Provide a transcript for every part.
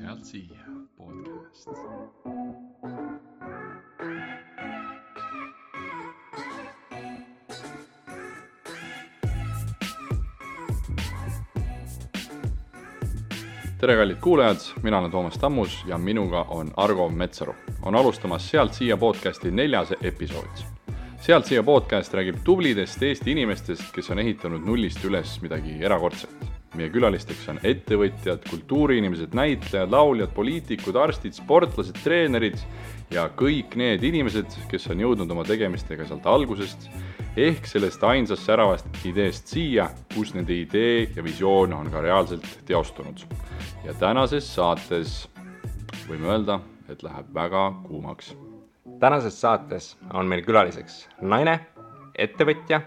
sealt siia podcast. tere, kallid kuulajad, mina olen Toomas Tammus ja minuga on Argo Metsaru. on alustamas Sealt siia podcasti neljas episood. sealt siia podcast räägib tublidest Eesti inimestest, kes on ehitanud nullist üles midagi erakordset meie külalisteks on ettevõtjad, kultuuriinimesed, näitlejad, lauljad, poliitikud, arstid, sportlased, treenerid ja kõik need inimesed, kes on jõudnud oma tegemistega sealt algusest ehk sellest ainsast säravast ideest siia, kus nende idee ja visioon on ka reaalselt teostunud. ja tänases saates võime öelda, et läheb väga kuumaks. tänases saates on meil külaliseks naine, ettevõtja,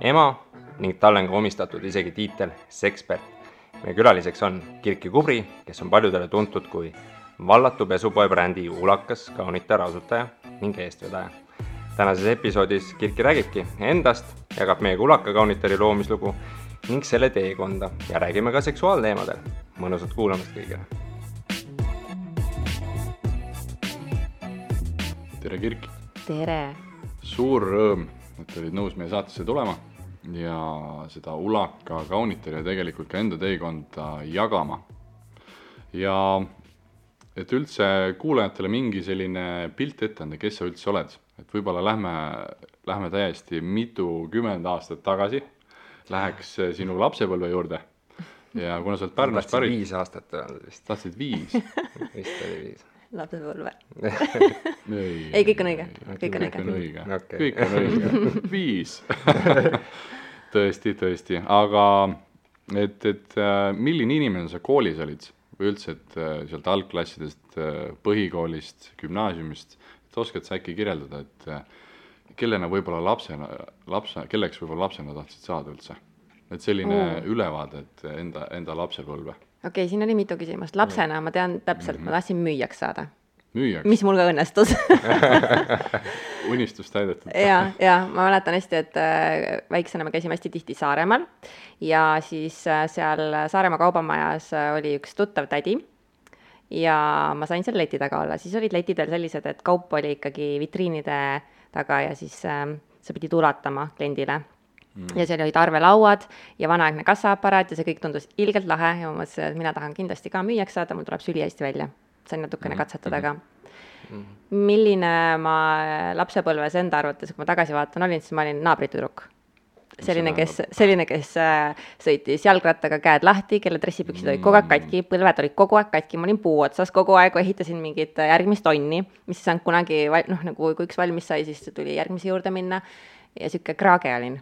ema ning talle on ka omistatud isegi tiitel sekspert. meie külaliseks on Kirki Kubri, kes on paljudele tuntud kui vallatu pesupoe brändi Ulakas kaunitar asutaja ning eestvedaja. tänases episoodis Kirki räägibki endast, jagab meiega Ulaka kaunitari loomislugu ning selle teekonda ja räägime ka seksuaalteemadel. mõnusat kuulamist kõigile. tere, Kirk! tere! suur rõõm, et olid nõus meie saatesse tulema ja seda Ulaka kaunitari ja tegelikult ka enda teekonda jagama. ja et üldse kuulajatele mingi selline pilt ette anda, kes sa üldse oled, et võib-olla lähme, lähme täiesti mitukümmend aastat tagasi, läheks sinu lapsepõlve juurde ja kuna sa oled Pärnust pärit. viis aastat öelda vist. tahtsid viis vist oli viis lapsepõlve ei, kõik on õige, kõik on kõik on õige. kõik on õige, viis. Tõesti, tõesti, aga et, et äh, milline inimene sa koolis olid? Või üldse, et äh, sealt algklassidest, põhikoolist, gümnaasiumist, et oskad sa äkki kirjeldada, et äh, kellena võib-olla lapsena, lapse, kelleks võib-olla lapsena tahtsid saada üldse? et selline Oo. ülevaade, et enda, enda lapsepõlve okei okay,, siin oli mitu küsimust. lapsena ma tean täpselt, ma tahtsin müüjaks saada, müüjaks, mis mul ka õnnestus. Unistus täidetud. ja, ja ma mäletan hästi, et äh, väiksena me käisime hästi tihti Saaremaal. Ja siis äh, seal Saaremaa kaubamajas äh, oli üks tuttav tädi. Ja ma sain seal leti taga olla, siis olid letid veel sellised, et kaup oli ikkagi vitriinide taga ja siis äh, sa pidid ulatama kliendile mm.. ja seal olid arvelauad ja vanaaegne kassaaparaat ja see kõik tundus ilgelt lahe ja ma mõtlesin, et mina tahan kindlasti ka müüjaks saada, mul tuleb see ülihästi välja. sain natukene katsetada ka milline ma lapsepõlves enda arvates, kui ma tagasi vaatan, olin, siis ma olin naabritüdruk. selline, kes, selline, kes äh, sõitis jalgrattaga käed lahti, kelle dressipüksid olid kogu aeg katki, põlved olid kogu aeg katki, ma olin puu otsas kogu aeg, ehitasin mingit äh, järgmist onni, mis ei saanud kunagi noh, nagu kui üks valmis sai, siis tuli järgmise juurde minna ja sihuke kraage olin,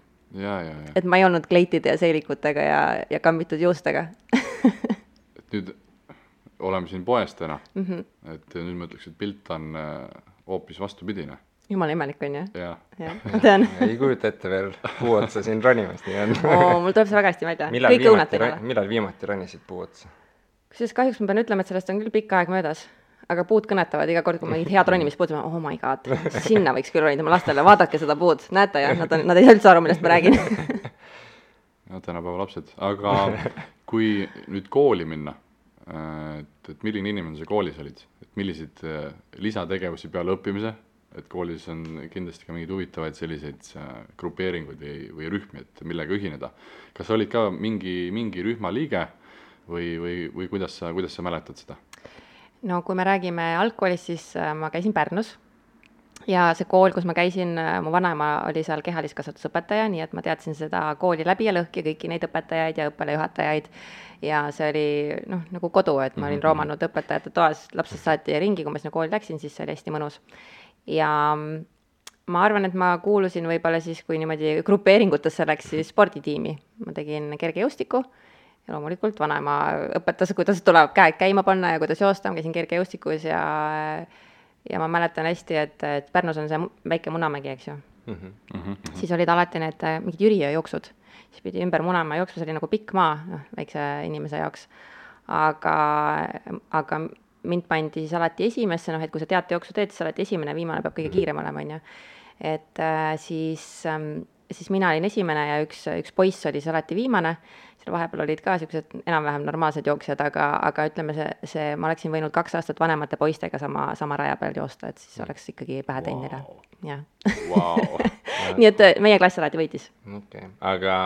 et ma ei olnud kleitide ja seelikutega ja, ja kammitud juustega. Et nüüd oleme siin poes täna. Mm. -hmm. et nüüd ma ütleks, et pilt on äh, hoopis vastupidine. Jumala imelik on ju, ja jah, ma tean. Ei kujuta ette veel puu otsa siin ronimas, nii on. Oo, mul tuleb see väga hästi välja, millal viimati millal viimati ronisid puu otsa? kusjuures kahjuks ma pean ütlema, et sellest on küll pikk aeg möödas, aga puud kõnetavad iga kord, kui ma mingit head ronimist puudutan, oh my god, sinna võiks küll ronida oma lastele, vaadake seda puud, näete ja nad on, nad ei saa üldse aru, millest ma räägin. ja tänapäeva lapsed, aga kui nüüd kooli minna, et, et milline inimene sa koolis olid, et milliseid äh, lisategevusi peale õppimise, et koolis on kindlasti ka mingeid huvitavaid selliseid äh, grupeeringuid või, või rühmi, et millega ühineda. kas sa olid ka mingi, mingi rühma liige või, või, või kuidas sa, kuidas sa mäletad seda? No kui me räägime algkoolist, siis äh, ma käisin Pärnus ja see kool, kus ma käisin, mu vanaema oli seal kehaliskasvatusõpetaja, nii et ma teadsin seda kooli läbi ja lõhki, kõiki neid õpetajaid ja õppealajuhatajaid ja see oli noh, nagu kodu, et ma olin roomanud õpetajate toas lapsest saati ringi, kui ma sinna kooli läksin, siis see oli hästi mõnus. ja mm, ma arvan, et ma kuulusin võib-olla siis, kui niimoodi grupeeringutesse läks, siis sporditiimi. ma tegin kergejõustikku ja loomulikult vanaema õpetas, kuidas tuleb käed käima panna ja kuidas joosta, ma käisin kergejõustikus ja ja ma mäletan hästi, et, et Pärnus on see väike Munamägi, eks ju. siis olid alati need äh, mingid Jüriöö jooksud, siis pidi ümber Munamäe jooksma, see oli nagu pikk maa, noh, väikse inimese jaoks. aga, aga mind pandi siis alati esimesse, noh et kui sa teatejooksu teed, siis sa oled esimene, viimane peab kõige kiirem olema, on ju. et äh, siis ähm, siis mina olin esimene ja üks, üks poiss oli siis alati viimane, seal vahepeal olid ka niisugused enam-vähem normaalsed jooksjad, aga, aga ütleme, see, see, ma oleksin võinud kaks aastat vanemate poistega sama, sama raja peal joosta, et siis oleks ikkagi pähe teinud neile Vau. jah Vau. nii et äh, meie klass alati võitis. okei. Okay., aga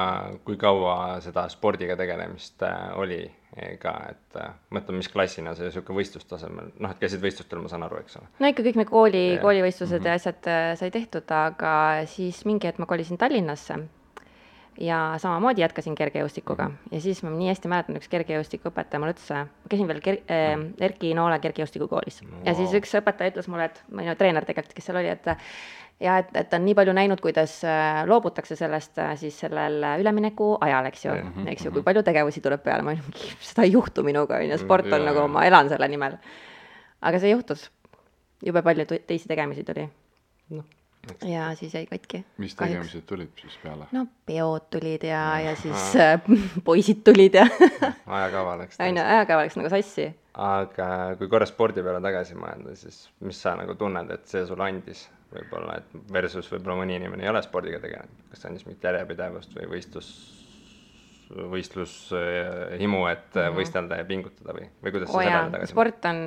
kui kaua seda spordiga tegelemist äh, oli eh, ka, et äh, mõtleme, mis klassina see sihuke võistlustasemel, noh, et käisid võistlustel, ma saan aru, eks ole. no ikka kõik need kooli koolivõistlused ja asjad äh, sai tehtud, aga siis mingi hetk ma kolisin Tallinnasse ja samamoodi jätkasin kergejõustikuga. Ja siis ma nii hästi mäletan, üks kergejõustikuõpetaja mulle ütles, ma käisin veel ker- äh,, Erki Noole kergejõustikukoolis. Ja siis üks õpetaja ütles mulle, et või no treener tegelikult, kes seal oli, et ja et, et on nii palju näinud, kuidas äh, loobutakse sellest äh, siis sellel ülemineku ajal, eks ju mm, -hmm. eks ju, kui palju tegevusi tuleb peale, ma olin seda ei juhtu minuga, on ju, sport on jaa, nagu ma elan selle nimel. aga see juhtus, jube palju teisi tegemisi tuli noh, ja siis jäi katki. mis tegemised tulid siis peale? no peod tulid ja, ja siis äh, poisid tulid ja ajakava läks on ju, ajakava läks nagu sassi. aga kui korra spordi peale tagasi mõelda, siis mis sa nagu tunned, et see sulle andis võib-olla, et versus võib-olla mõni inimene ei ole spordiga tegelenud, kas see andis mingit järjepidevust või võistlus, võistlushimu, et mm -hmm. võistelda ja pingutada või, või kuidas sa oo sellele tagasi sport on,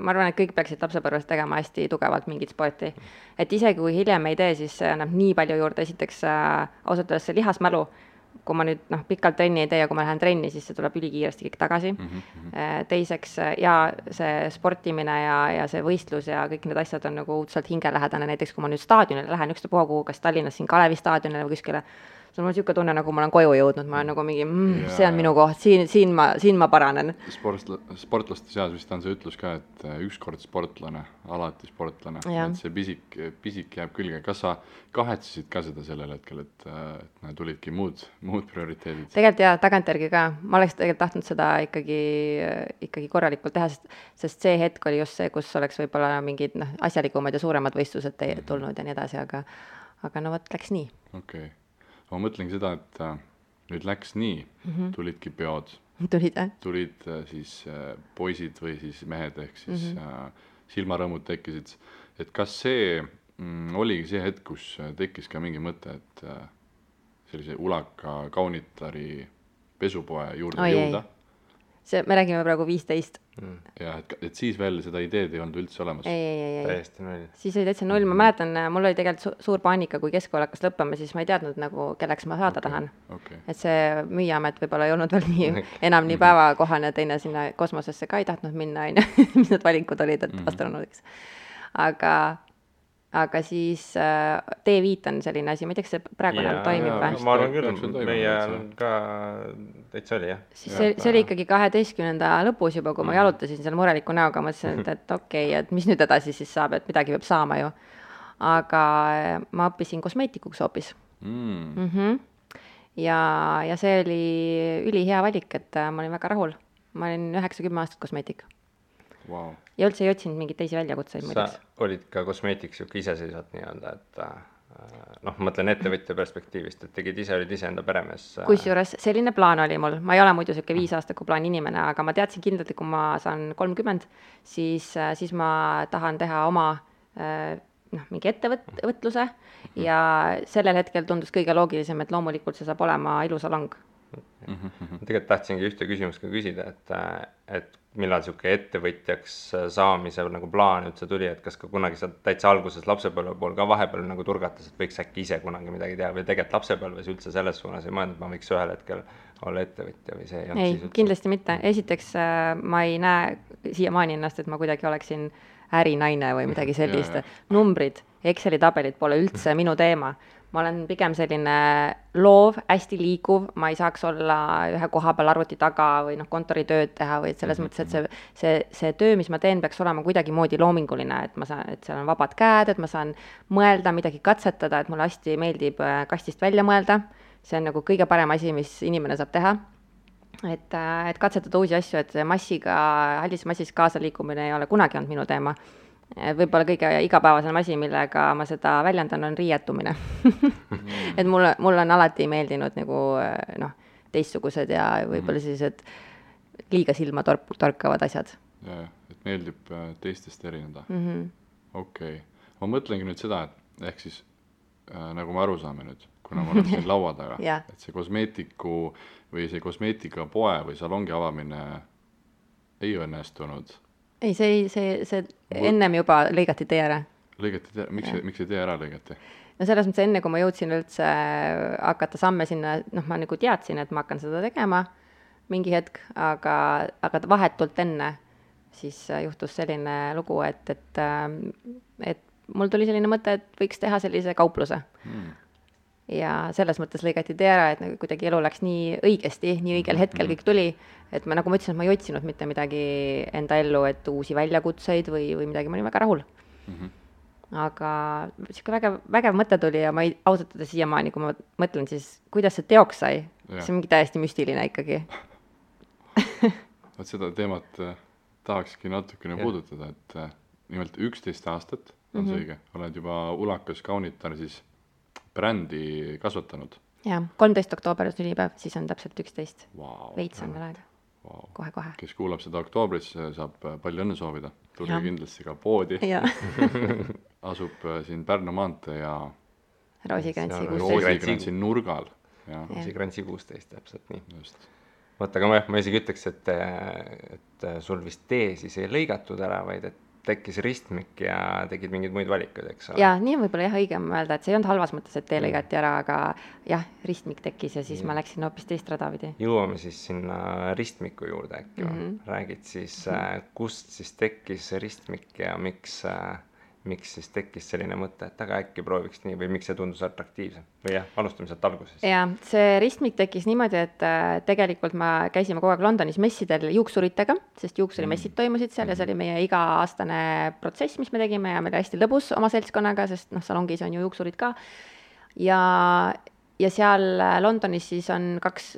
ma arvan, et kõik peaksid lapsepõlves tegema hästi tugevalt mingit sporti. et isegi kui hiljem ei tee, siis see annab nii palju juurde, esiteks äh, ausalt öeldes see lihasmälu, kui ma nüüd noh, pikalt trenni ei tee ja kui ma lähen trenni, siis see tuleb ülikiiresti kõik tagasi mm. -hmm. teiseks äh, ja see sportimine ja, ja see võistlus ja kõik need asjad on nagu õudselt hingelähedane, näiteks kui ma nüüd staadionile lähen, ükstapuha kuhu, kas Tallinnas siin Kalevi staadionile või kuskile, siis on mul niisugune tunne, nagu ma olen koju jõudnud, ma olen nagu mingi mm,, see on minu koht, siin, siin ma, siin ma paranen sportla-, sportlaste seas vist on see ütlus ka, et äh, ükskord sportlane, alati sportlane, et see pisik, pisik jääb külge, kas sa kahetsesid ka seda sellel hetkel, et, et need tulidki muud, muud prioriteedid? tegelikult jaa, tagantjärgi ka, ma oleks tegelikult tahtnud seda ikkagi, ikkagi korralikult teha, sest sest see hetk oli just see, kus oleks võib-olla mingid noh, asjalikumad ja suuremad võistlused tulnud ja nii edasi, aga aga no vot, läks nii. okei okay., ma mõtlengi seda, et äh, nüüd läks nii mm. -hmm. tulidki peod, tulid jah? tulid äh, siis äh, poisid või siis mehed ehk siis mm -hmm. äh, silmarõõmud tekkisid, et kas see mm, oligi see hetk, kus äh, tekkis ka mingi mõte, et äh, sellise ulaka kaunitari pesupoe juurde Oi, jõuda see, me räägime praegu viisteist. mm.. ja et, et siis veel seda ideed ei olnud üldse olemas ei, ei, ei, ei. täiesti null. siis oli täitsa null, ma mäletan, mul oli tegelikult su suur paanika, kui keskkool hakkas lõppema, siis ma ei teadnud nagu, kelleks ma saada tahan. okei, et see müüjaamet võib-olla ei olnud veel nii, enam nii päevakohane, teine sinna kosmosesse ka ei tahtnud minna, on ju, mis need valikud olid, et astronaudiks. aga, aga siis äh, T5 on selline asi, ma ei tea, kas see praegu enam toimib või? ma arvan küll, meie on ka täitsa oli jah. siis see, see oli ikkagi kaheteistkümnenda lõpus juba, kui ma jalutasin seal mureliku näoga, mõtlesin, et, et okei okay,, et mis nüüd edasi siis saab, et midagi peab saama ju. aga äh, ma õppisin kosmeetikuks hoopis mm, mm. -hmm. ja, ja see oli ülihea valik, et äh, ma olin väga rahul. ma olin üheksa-kümme aastat kosmeetik wow. ja üldse ei otsinud mingeid teisi väljakutseid muideks. olid ka kosmeetik sihuke iseseisvalt nii-öelda, et äh, noh, mõtlen ettevõtja perspektiivist, et tegid ise, olid iseenda peremees. kusjuures selline plaan oli mul, ma ei ole muidu niisugune viisaastaku plaani inimene, aga ma teadsin kindlalt, et kui ma saan kolmkümmend, siis, siis ma tahan teha oma äh, noh, mingi ettevõtluse ja sellel hetkel tundus kõige loogilisem, et loomulikult see saab olema ilusalong. ma tegelikult tahtsingi ühte küsimust ka küsida, et, et millal sihuke ettevõtjaks saamise nagu plaan üldse tuli, et kas ka kunagi sa täitsa alguses lapsepõlve pool ka vahepeal nagu turgatas, et võiks äkki ise kunagi midagi teha või tegelikult lapsepõlves üldse selles suunas ei mõelnud, et ma võiks ühel hetkel olla ettevõtja või see ei olnud siis, üldse. kindlasti mitte, esiteks äh, ma ei näe siiamaani ennast, et ma kuidagi oleksin ärinaine või midagi sellist. numbrid, Exceli tabelid pole üldse minu teema. Ma olen pigem selline loov, hästi liikuv, ma ei saaks olla ühe koha peal arvuti taga või noh, kontoritööd teha või et selles mõttes, et see, see, see töö, mis ma teen, peaks olema kuidagimoodi loominguline, et ma saan, et seal on vabad käed, et ma saan mõelda, midagi katsetada, et mulle hästi meeldib äh, kastist välja mõelda, see on nagu kõige parem asi, mis inimene saab teha. Et, et katsetada uusi asju, et massiga, hallis massis kaasaliikumine ei ole kunagi olnud minu teema. Võib-olla kõige igapäevasem asi, millega ma seda väljendan, on riietumine. et mulle, mulle on alati meeldinud nagu noh, teistsugused ja võib-olla sellised liiga silma torp-, torkavad asjad ja, et meeldib äh, teistest erineda mm. -hmm. okei okay., ma mõtlengi nüüd seda, et ehk siis äh, nagu me aru saame nüüd, kuna ma olen siin laua taga Jah. et see kosmeetiku või see kosmeetikapoe või salongi avamine ei õnnestunud. ei, see ei, see, see ennem juba lõigati tee ära lõigati tee, miks, miks see tee ära lõigati? no selles mõttes enne, kui ma jõudsin üldse hakata samme sinna, noh, ma nagu teadsin, et ma hakkan seda tegema mingi hetk, aga, aga vahetult enne siis äh, juhtus selline lugu, et, et, et mul tuli selline mõte, et võiks teha sellise kaupluse Hmm. Ja selles mõttes lõigati tee ära, et nagu kuidagi elu läks nii õigesti, nii õigel hetkel kõik tuli, et ma, nagu ma ütlesin, et ma ei otsinud mitte midagi enda ellu, et uusi väljakutseid või, või midagi, ma olin väga rahul. Mhm. aga sihuke vägev, vägev mõte tuli ja ma ei, ausalt öeldes siiamaani, kui ma mõtlen, siis kuidas see teoks sai, see on mingi täiesti müstiline ikkagi. vot seda teemat äh, tahakski natukene puudutada, et äh, nimelt üksteist aastat on Mhm. see õige, oled juba Ulakas Kaunitar siis brändi kasvatanud jah, kolmteist oktoober on sünnipäev, siis on täpselt üksteist, wow,. veits on veel aega, wow.. kohe-kohe. kes kuulab seda oktoobris, saab äh, palju õnne soovida, tulge kindlasti ka poodi, ja asub äh, siin Pärnu maantee ja Roosikrantsi kuusteist. Roosikrantsi nurgal Grantsi kuusteist täpselt nii. just, vot, aga ma jah, ma isegi ütleks, et, et sul vist tee siis ei lõigatud ära, vaid et tekkis ristmik ja tegid mingeid muid valikuid, eks ole. jaa, nii on võib-olla jah õigem öelda, et see ei olnud halvas mõttes, et tee lõigati ära, aga jah, ristmik tekkis ja siis ma läksin hoopis teist rada pidi. jõuame siis sinna ristmiku juurde äkki mm. -hmm. räägid siis mm, -hmm. kust siis tekkis see ristmik ja miks äh, miks siis tekkis selline mõte, et aga äkki prooviks nii või miks see tundus atraktiivsem? Või jah, alustame sealt algusest. jaa, see ristmik tekkis niimoodi, et äh, tegelikult me käisime kogu aeg Londonis messidel juuksuritega, sest juuksurimessid toimusid seal ja see oli meie iga-aastane protsess, mis me tegime ja meil oli hästi lõbus oma seltskonnaga, sest noh, salongis on ju juuksurid ka. ja, ja seal äh, Londonis siis on kaks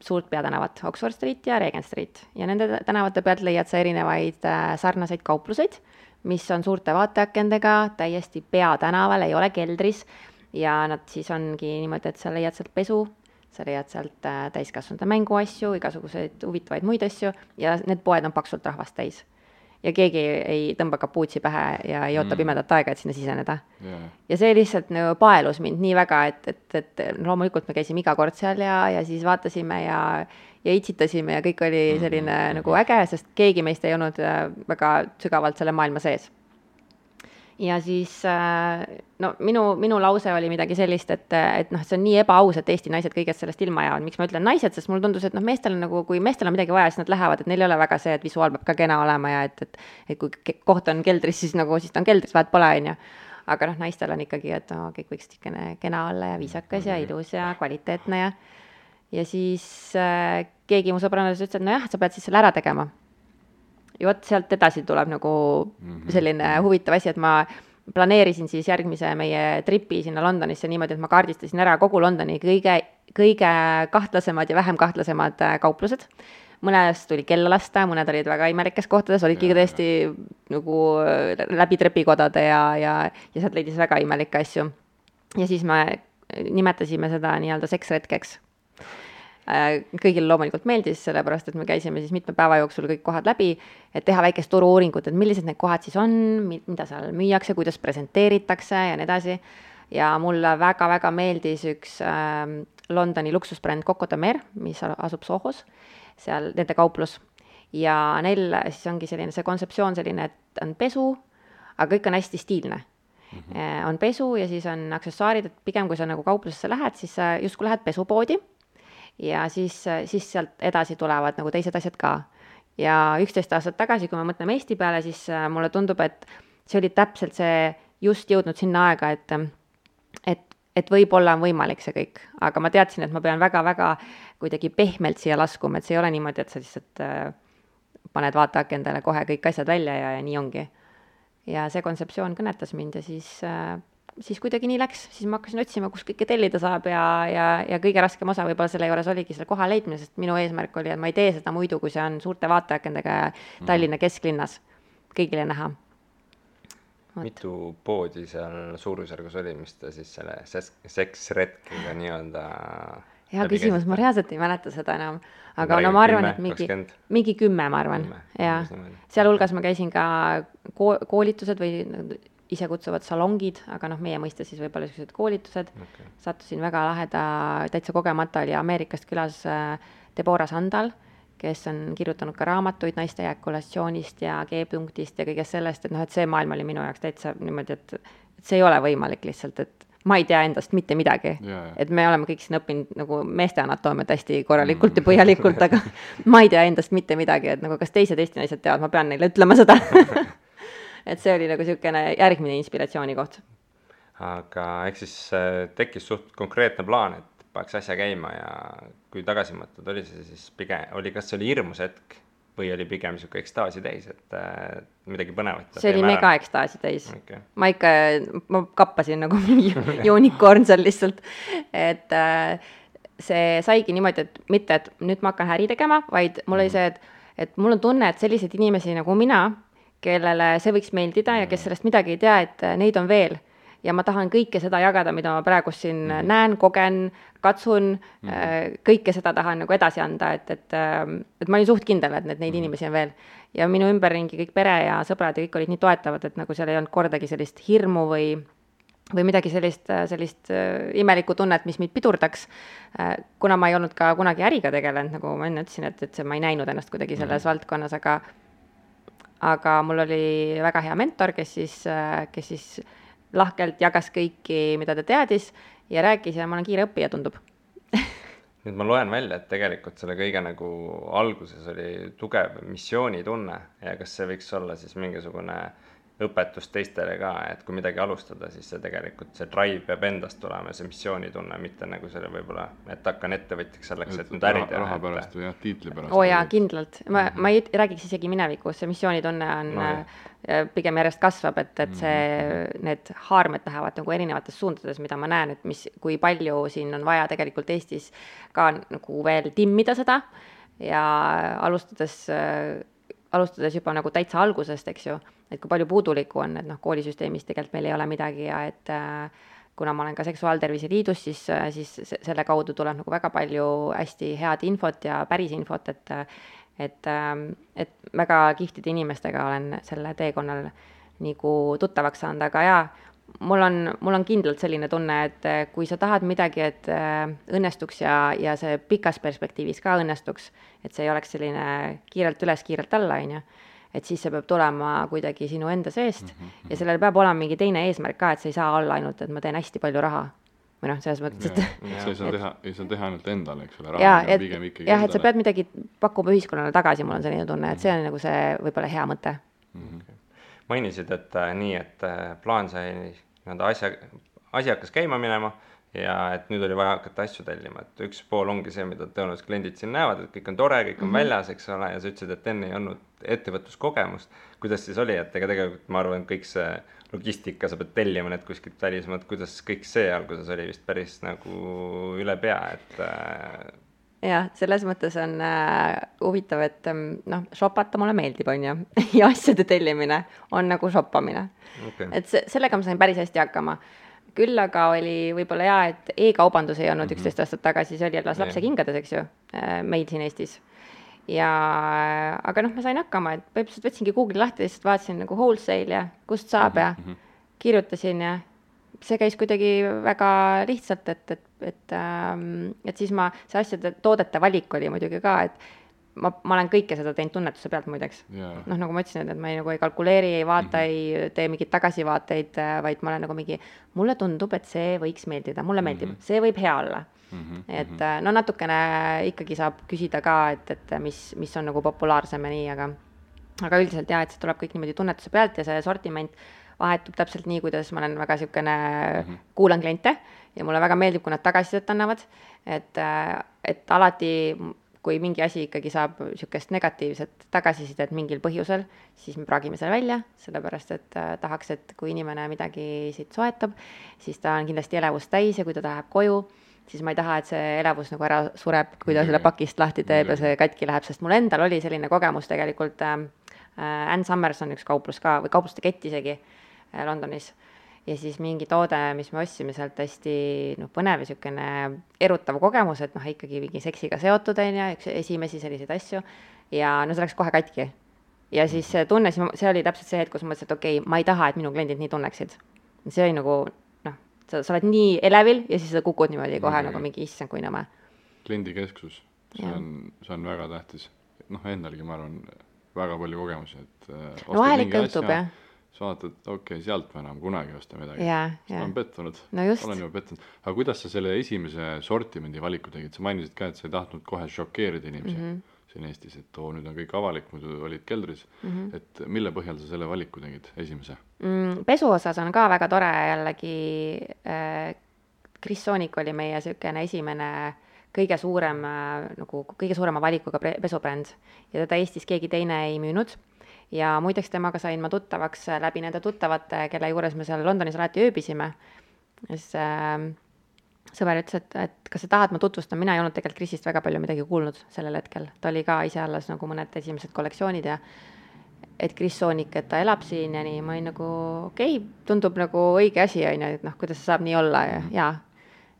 suurt peatänavat, Oxford Street ja Regent Street. Ja nende tänavate pealt leiad sa erinevaid äh, sarnaseid kaupluseid, mis on suurte vaateakendega täiesti peatänaval, ei ole keldris ja nad siis ongi niimoodi, et sa leiad sealt pesu, sa leiad sealt äh, täiskasvanute mänguasju, igasuguseid huvitavaid muid asju ja need poed on paksult rahvast täis. ja keegi ei, tõmba kapuutsi pähe ja ei oota Mm. pimedat aega, et sinna siseneda jaa, ja see lihtsalt nagu paelus mind nii väga, et, et, et loomulikult me käisime iga kord seal ja, ja siis vaatasime ja, ja itsitasime ja kõik oli selline mm -hmm. nagu äge, sest keegi meist ei olnud äh, väga sügavalt selle maailma sees. ja siis äh, no minu, minu lause oli midagi sellist, et, et noh, see on nii ebaaus, et Eesti naised kõigest sellest ilma jäävad, miks ma ütlen naised, sest mulle tundus, et noh, meestel on nagu, kui meestel on midagi vaja, siis nad lähevad, et neil ei ole väga see, et visuaal peab ka kena olema ja et, et et kui koht on keldris, siis nagu siis ta on keldris, vahet pole, on ju aga noh, naistel on ikkagi, et no kõik võiks niisugune kena olla ja viisakas ja ilus ja kvaliteetne ja ja siis äh, keegi mu sõbrannadest ütles, et nojah, sa pead siis selle ära tegema. ja vot sealt edasi tuleb nagu selline huvitav asi, et ma planeerisin siis järgmise meie tripi sinna Londonisse niimoodi, et ma kaardistasin ära kogu Londoni kõige, kõige kahtlasemad ja vähem kahtlasemad äh, kauplused. mõnest tuli kella lasta, mõned olid väga imelikes kohtades, olidki Jaa. tõesti nagu äh, läbi trepikodade ja, ja, ja sealt leidis väga imelikke asju. ja siis me nimetasime seda nii-öelda seksretkeks kõigile loomulikult meeldis, sellepärast et me käisime siis mitme päeva jooksul kõik kohad läbi, et teha väikest turu-uuringut, et millised need kohad siis on, mida seal müüakse, kuidas presenteeritakse ja nii edasi. ja mulle väga-väga meeldis üks äh, Londoni luksusbränd Coco de Mer, mis asub Sohos, seal nende kauplus. ja neil siis ongi selline see kontseptsioon selline, et on pesu, aga kõik on hästi stiilne mm. -hmm. on pesu ja siis on aksessuaarid, et pigem kui sa nagu kauplusesse lähed, siis sa justkui lähed pesupoodi ja siis, siis sealt edasi tulevad nagu teised asjad ka. ja üksteist aastat tagasi, kui me mõtleme Eesti peale, siis äh, mulle tundub, et see oli täpselt see just jõudnud sinna aega, et et, et võib-olla on võimalik see kõik, aga ma teadsin, et ma pean väga-väga kuidagi pehmelt siia laskuma, et see ei ole niimoodi, et sa lihtsalt äh, paned vaateakendale kohe kõik asjad välja ja, ja nii ongi. ja see kontseptsioon kõnetas mind ja siis äh, siis kuidagi nii läks, siis ma hakkasin otsima, kus kõike tellida saab ja, ja, ja kõige raskem osa võib-olla selle juures oligi selle koha leidmine, sest minu eesmärk oli, et ma ei tee seda muidu, kui see on suurte vaateakendega ja Tallinna kesklinnas kõigile näha. Mitu poodi seal suurusjärgus oli, mis te siis selle seksretkega nii-öelda hea küsimus, ma reaalselt ei mäleta seda enam, aga no ma arvan, et mingi mingi kümme, ma arvan. Niimoodi.. sealhulgas ma käisin ka ko-, koolitused või isekutsuvad salongid, aga noh, meie mõistes siis võib-olla niisugused koolitused okay.. sattusin väga laheda, täitsa kogemata oli Ameerikast külas äh, Deborah Sandal, kes on kirjutanud ka raamatuid naiste ejakulatsioonist ja G-punktist ja kõigest sellest, et noh, et see maailm oli minu jaoks täitsa niimoodi, et, et see ei ole võimalik lihtsalt, et ma ei tea endast mitte midagi. et me oleme kõik siin õppinud nagu meeste anatoomiat hästi korralikult mm. ja põhjalikult, aga ma ei tea endast mitte midagi, et nagu kas teised Eesti naised teavad, ma pean neile ütlema seda et see oli nagu niisugune järgmine inspiratsioonikoht. aga eks siis äh, tekkis suht konkreetne plaan, et paneks asja käima ja kui tagasi mõtled, oli see siis pigem, oli, kas see oli hirmus hetk või oli pigem niisugune ekstaasi täis, et äh, midagi põnevat? see oli mega ekstaasi täis okay.. ma ikka, ma kappasin nagu mingi unicorn seal lihtsalt, et äh, see saigi niimoodi, et mitte, et nüüd ma hakkan äri tegema, vaid mul oli mhm. see, et, et mul on tunne, et selliseid inimesi nagu mina, kellele see võiks meeldida ja kes sellest midagi ei tea, et äh, neid on veel ja ma tahan kõike seda jagada, mida ma praegu siin mm -hmm. näen, kogen, katsun mm, -hmm. kõike seda tahan nagu edasi anda, et, et, ähm, et ma olin suht kindel, et neid, neid mm -hmm. inimesi on veel. ja minu ümberringi kõik pere ja sõbrad ja kõik olid nii toetavad, et nagu seal ei olnud kordagi sellist hirmu või või midagi sellist, sellist äh, imelikku tunnet, mis mind pidurdaks, kuna ma ei olnud ka kunagi äriga tegelenud, nagu ma enne ütlesin, et, et see, ma ei näinud ennast kuidagi selles mm -hmm. valdkonnas, aga aga mul oli väga hea mentor, kes siis, kes siis lahkelt jagas kõiki, mida ta teadis ja rääkis ja ma olen kiire õppija, tundub. Nüüd ma loen välja, et tegelikult selle kõige nagu alguses oli tugev missioonitunne ja kas see võiks olla siis mingisugune äh, õpetust teistele ka, et kui midagi alustada, siis see tegelikult, see drive peab endast tulema, see missioonitunne, mitte nagu selle võib-olla, et hakkan ettevõtjaks selleks, et nüüd äri teha. raha pärast või jah, tiitli pärast. oo oh jaa, kindlalt, ma mm, -hmm. ma ei räägiks isegi minevikus, see missioonitunne on no, äh, pigem järjest kasvab, et, et see mm, -hmm. need haarmed lähevad nagu erinevates suundades, mida ma näen, et mis, kui palju siin on vaja tegelikult Eestis ka nagu veel timmida seda ja alustades äh, alustades juba nagu täitsa algusest, eks ju, et kui palju puudulikku on, et noh, koolisüsteemis tegelikult meil ei ole midagi ja et äh, kuna ma olen ka Seksuaaltervise Liidus, siis, äh, siis selle kaudu tuleb nagu väga palju hästi head infot ja päris infot, et et, ähm, et väga kihvtide inimestega olen selle teekonnal nagu tuttavaks saanud, aga jaa, mul on, mul on kindlalt selline tunne, et äh, kui sa tahad midagi, et õnnestuks ja, ja see pikas perspektiivis ka õnnestuks, et see ei oleks selline kiirelt üles, kiirelt alla, on ju, et siis see peab tulema kuidagi sinu enda seest mm -hmm. ja sellel peab olema mingi teine eesmärk ka, et sa ei saa olla ainult, et ma teen hästi palju raha. Või noh, selles mõttes, et sa ei saa teha, ei saa teha ainult endale, eks ole, raha on pigem ikkagi jah, et sa pead midagi pakkuma ühiskonnale tagasi, mul on selline tunne, et see on nagu see võib-olla hea mõte. Mm. -hmm mainisid, et äh, nii, et äh, plaan sai nii-öelda asja, asi hakkas käima minema ja et nüüd oli vaja hakata asju tellima, et üks pool ongi see, mida tõenäoliselt kliendid siin näevad, et kõik on tore, kõik on mm -hmm. väljas, eks ole, ja sa ütlesid, et enne ei olnud ettevõtluskogemust. kuidas siis oli, et ega tegelikult ma arvan, kõik see logistika, sa pead tellima need kuskilt välismaalt, kuidas kõik see alguses oli vist päris nagu üle pea, et äh, jah, selles mõttes on äh, huvitav, et ähm, noh, shopata mulle meeldib, on ju, ja asjade tellimine on nagu shoppamine okay.. et see, sellega ma sain päris hästi hakkama. Küll aga oli võib-olla hea, et e-kaubandus ei olnud mhm. üksteist mm -hmm. aastat tagasi, see oli alles lapsekingades, eks ju äh,, meil siin Eestis. ja aga noh, ma sain hakkama, et põhimõtteliselt võtsingi Google'i lahti, lihtsalt vaatasin nagu wholesale ja kust saab mm -hmm. ja mhm. kirjutasin ja see käis kuidagi väga lihtsalt, et, et, et, ähm, et siis ma, see asjade, toodete valik oli muidugi ka, et ma, ma olen kõike seda teinud tunnetuse pealt muideks yeah.. noh, nagu ma ütlesin, et, ma ei, nagu ei kalkuleeri, ei vaata mm, -hmm. ei tee mingeid tagasivaateid, äh, vaid ma olen nagu mingi, mulle tundub, et see võiks meeldida, mulle meeldib mm, -hmm. see võib hea olla mm. -hmm. et mhm. äh, no natukene ikkagi saab küsida ka, et, et mis, mis on nagu populaarsem ja nii, aga aga üldiselt jaa, et see tuleb kõik niimoodi tunnetuse pealt ja see sortiment vahetub täpselt nii, kuidas ma olen väga niisugune mm, -hmm. kuulan kliente ja mulle väga meeldib, kui nad tagasisidet annavad, et, et alati kui mingi asi ikkagi saab niisugust negatiivset tagasisidet mingil põhjusel, siis me praagime selle välja, sellepärast et äh, tahaks, et kui inimene midagi siit soetab, siis ta on kindlasti elevust täis ja kui ta läheb koju, siis ma ei taha, et see elevus nagu ära sureb, kui ta selle pakist lahti teeb ja see katki läheb, sest mul endal oli selline kogemus tegelikult äh,, Ann Summers on üks kauplus ka või kaupluste kett isegi äh,, Äh, Londonis. Ja siis mingi toode, mis me ostsime sealt, hästi noh, põnev ja niisugune erutav kogemus, et noh, ikkagi mingi seksiga seotud, on ju, üks esimesi selliseid asju, ja no see läks kohe katki. ja siis see tunne, siis see oli täpselt see hetk, kus ma mõtlesin, et okei okay,, ma ei taha, et minu kliendid nii tunneksid. see oli nagu noh, sa, sa oled nii elevil ja siis sa kukud niimoodi kohe Muidugi. nagu mingi issand, kui nõme. kliendikesksus, see Jah. on, see on väga tähtis. noh, endalgi ma arvan, väga palju kogemusi, et äh, no vahel ikka juhtub jah, sa vaatad, okei okay,, sealt ma enam kunagi ei osta midagi. Jaa, ma jaa. olen pettunud No olen juba pettunud. aga kuidas sa selle esimese sortimendi valiku tegid, sa mainisid ka, et sa ei tahtnud kohe šokeerida inimesi mm. -hmm. siin Eestis, et oo, nüüd on kõik avalik, muidu olid keldris mm. -hmm. et mille põhjal sa selle valiku tegid, esimese? mm,. pesu osas on ka väga tore jällegi äh,, Chris Soonik oli meie niisugune esimene kõige suurem äh, nagu kõige suurema valikuga pesubränd ja teda Eestis keegi teine ei müünud ja muideks temaga sain ma tuttavaks äh, läbi nende tuttavate, kelle juures me seal Londonis alati ööbisime. siis äh, sõber ütles, et, et kas sa tahad, ma tutvustan, mina ei olnud tegelikult Krisist väga palju midagi kuulnud sellel hetkel, ta oli ka ise alles nagu mõned esimesed kollektsioonid ja et Kris Soonik, et ta elab siin ja nii, ma olin nagu okei okay,, tundub nagu õige asi, on ju, et noh, kuidas saab nii olla ja, ja.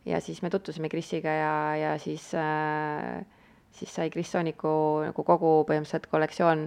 Ja siis me tutvusime Krisiga ja, ja siis äh, siis sai Kris Sooniku nagu kogu põhimõtteliselt kollektsioon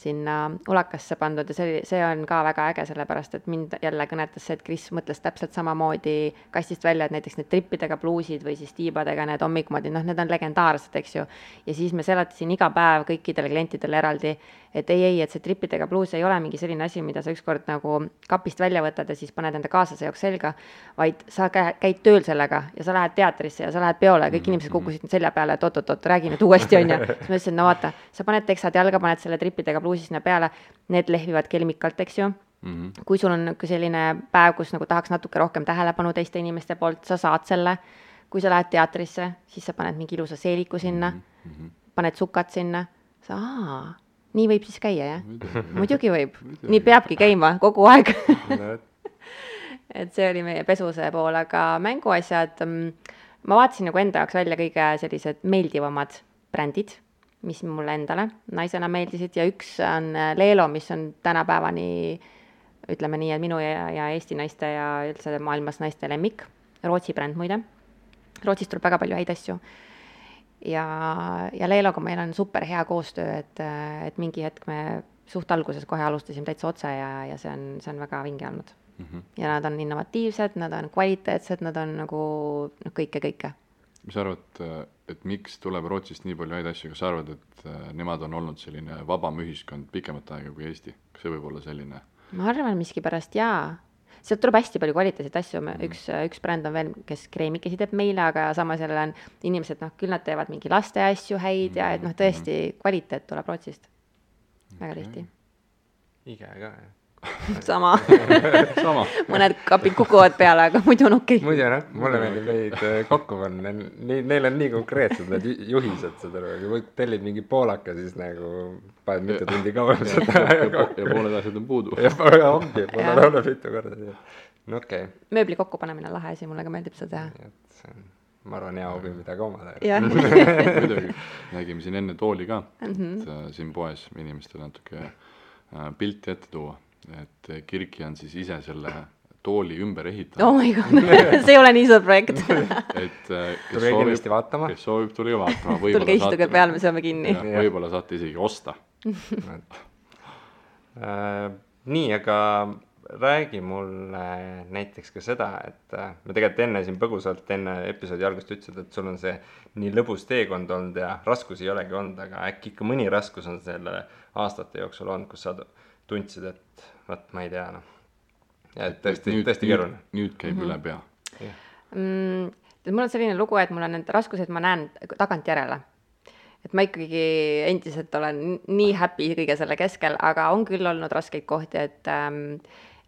sinna ulakasse pandud ja see oli, see on ka väga äge, sellepärast et mind jälle kõnetas see, et Kris mõtles täpselt samamoodi kastist välja, et näiteks need trippidega pluusid või siis tiibadega need hommikumoodi, noh, need on legendaarsed, eks ju. ja siis me seletasin iga päev kõikidele klientidele eraldi, et ei, ei, et see trippidega pluus ei ole mingi selline asi, mida sa ükskord nagu kapist välja võtad ja siis paned enda kaaslase jaoks selga, vaid sa kä- käid tööl sellega ja sa lähed teatrisse ja sa lähed peole kõik inimesed kukkusid nüüd selja peale, et oot-oot-oot, räägi nüüd uuesti, on ju. siis ma ütlesin, no vaata, sa paned teksad jalga, paned selle trippidega pluusi sinna peale, need lehvivad kelmikalt, eks ju. Mm -hmm. kui sul on niisugune selline päev, kus nagu tahaks natuke rohkem tähelepanu teiste inimeste poolt, sa saad selle. kui sa lähed teatrisse, siis sa paned mingi ilusa seeliku sinna. Mm, -hmm. paned sukad sinna, sa aa, nii võib siis käia, jah? muidugi võib, nii peabki käima kogu aeg. Et see oli meie pesuse pool, aga mänguasjad, ma vaatasin nagu enda jaoks välja kõige sellised meeldivamad brändid, mis mulle endale naisena meeldisid ja üks on äh, Leelo, mis on tänapäevani ütleme nii, et minu ja, ja Eesti naiste ja üldse maailmas naiste lemmik, Rootsi bränd muide. Rootsist tuleb väga palju häid asju. ja, ja Leeloga meil on super hea koostöö, et, et mingi hetk me suht alguses kohe alustasime täitsa otse ja, ja see on, see on väga vinge olnud Mm -hmm. ja nad on innovatiivsed, nad on kvaliteetsed, nad on nagu noh, kõike, kõike. mis sa arvad, et miks tuleb Rootsist nii palju häid asju, kas sa arvad, et äh, nemad on olnud selline vabam ühiskond pikemat aega kui Eesti, kas see võib olla selline? ma arvan miskipärast jaa, sealt tuleb hästi palju kvaliteetseid asju, üks, üks bränd on veel, kes kreemikesi teeb meile, aga samas jälle on inimesed, noh küll nad teevad mingi laste asju häid ja et noh, tõesti kvaliteet tuleb Rootsist. väga tihti. ige ka, jah. sama, sama, mõned kapid kukuvad peale, aga muidu on okei okay.. muidu noh, mulle meeldib neid äh, kokku panna, neil, neil on nii konkreetsed need ju- juhised, saad aru, kui tellid mingi poolaka, siis nagu paned mitu tundi kauem seda ja pooled asjad on puudu. ja ongi, pole Jah. olnud mitu korda nii et no okei okay., mööbli kokkupanemine on lahe asi, mulle ka meeldib seda teha. see on, ma arvan, hea hobi, mida ka omada. jah, muidugi, nägime siin enne tooli ka, et äh, siin poes inimestele natuke äh, pilti ette tuua, et Kirki on siis ise selle tooli ümber oh ehitanud, my god, see ei ole nii suur projekt. et äh, kes tulge soovib kes soovib, tulge vaatama, tulge võib-olla istuge peale, me seome kinni. võib-olla saate isegi osta. Äh, nii, aga räägi mulle näiteks ka seda, et äh, me tegelikult enne siin põgusalt enne episoodi algust ütlesid, et sul on see nii lõbus teekond olnud ja raskusi ei olegi olnud, aga äkki ikka mõni raskus on selle aastate jooksul olnud, kus sa tundsid, et vot ma ei tea noh. et tõesti, tõesti keeruline. nüüd käib Mhm. üle pea. mm,. tead, mul on selline lugu, et mul on need raskused, ma näen tagantjärele. et ma ikkagi endiselt olen nii happy kõige selle keskel, aga on küll olnud raskeid kohti, et ähm,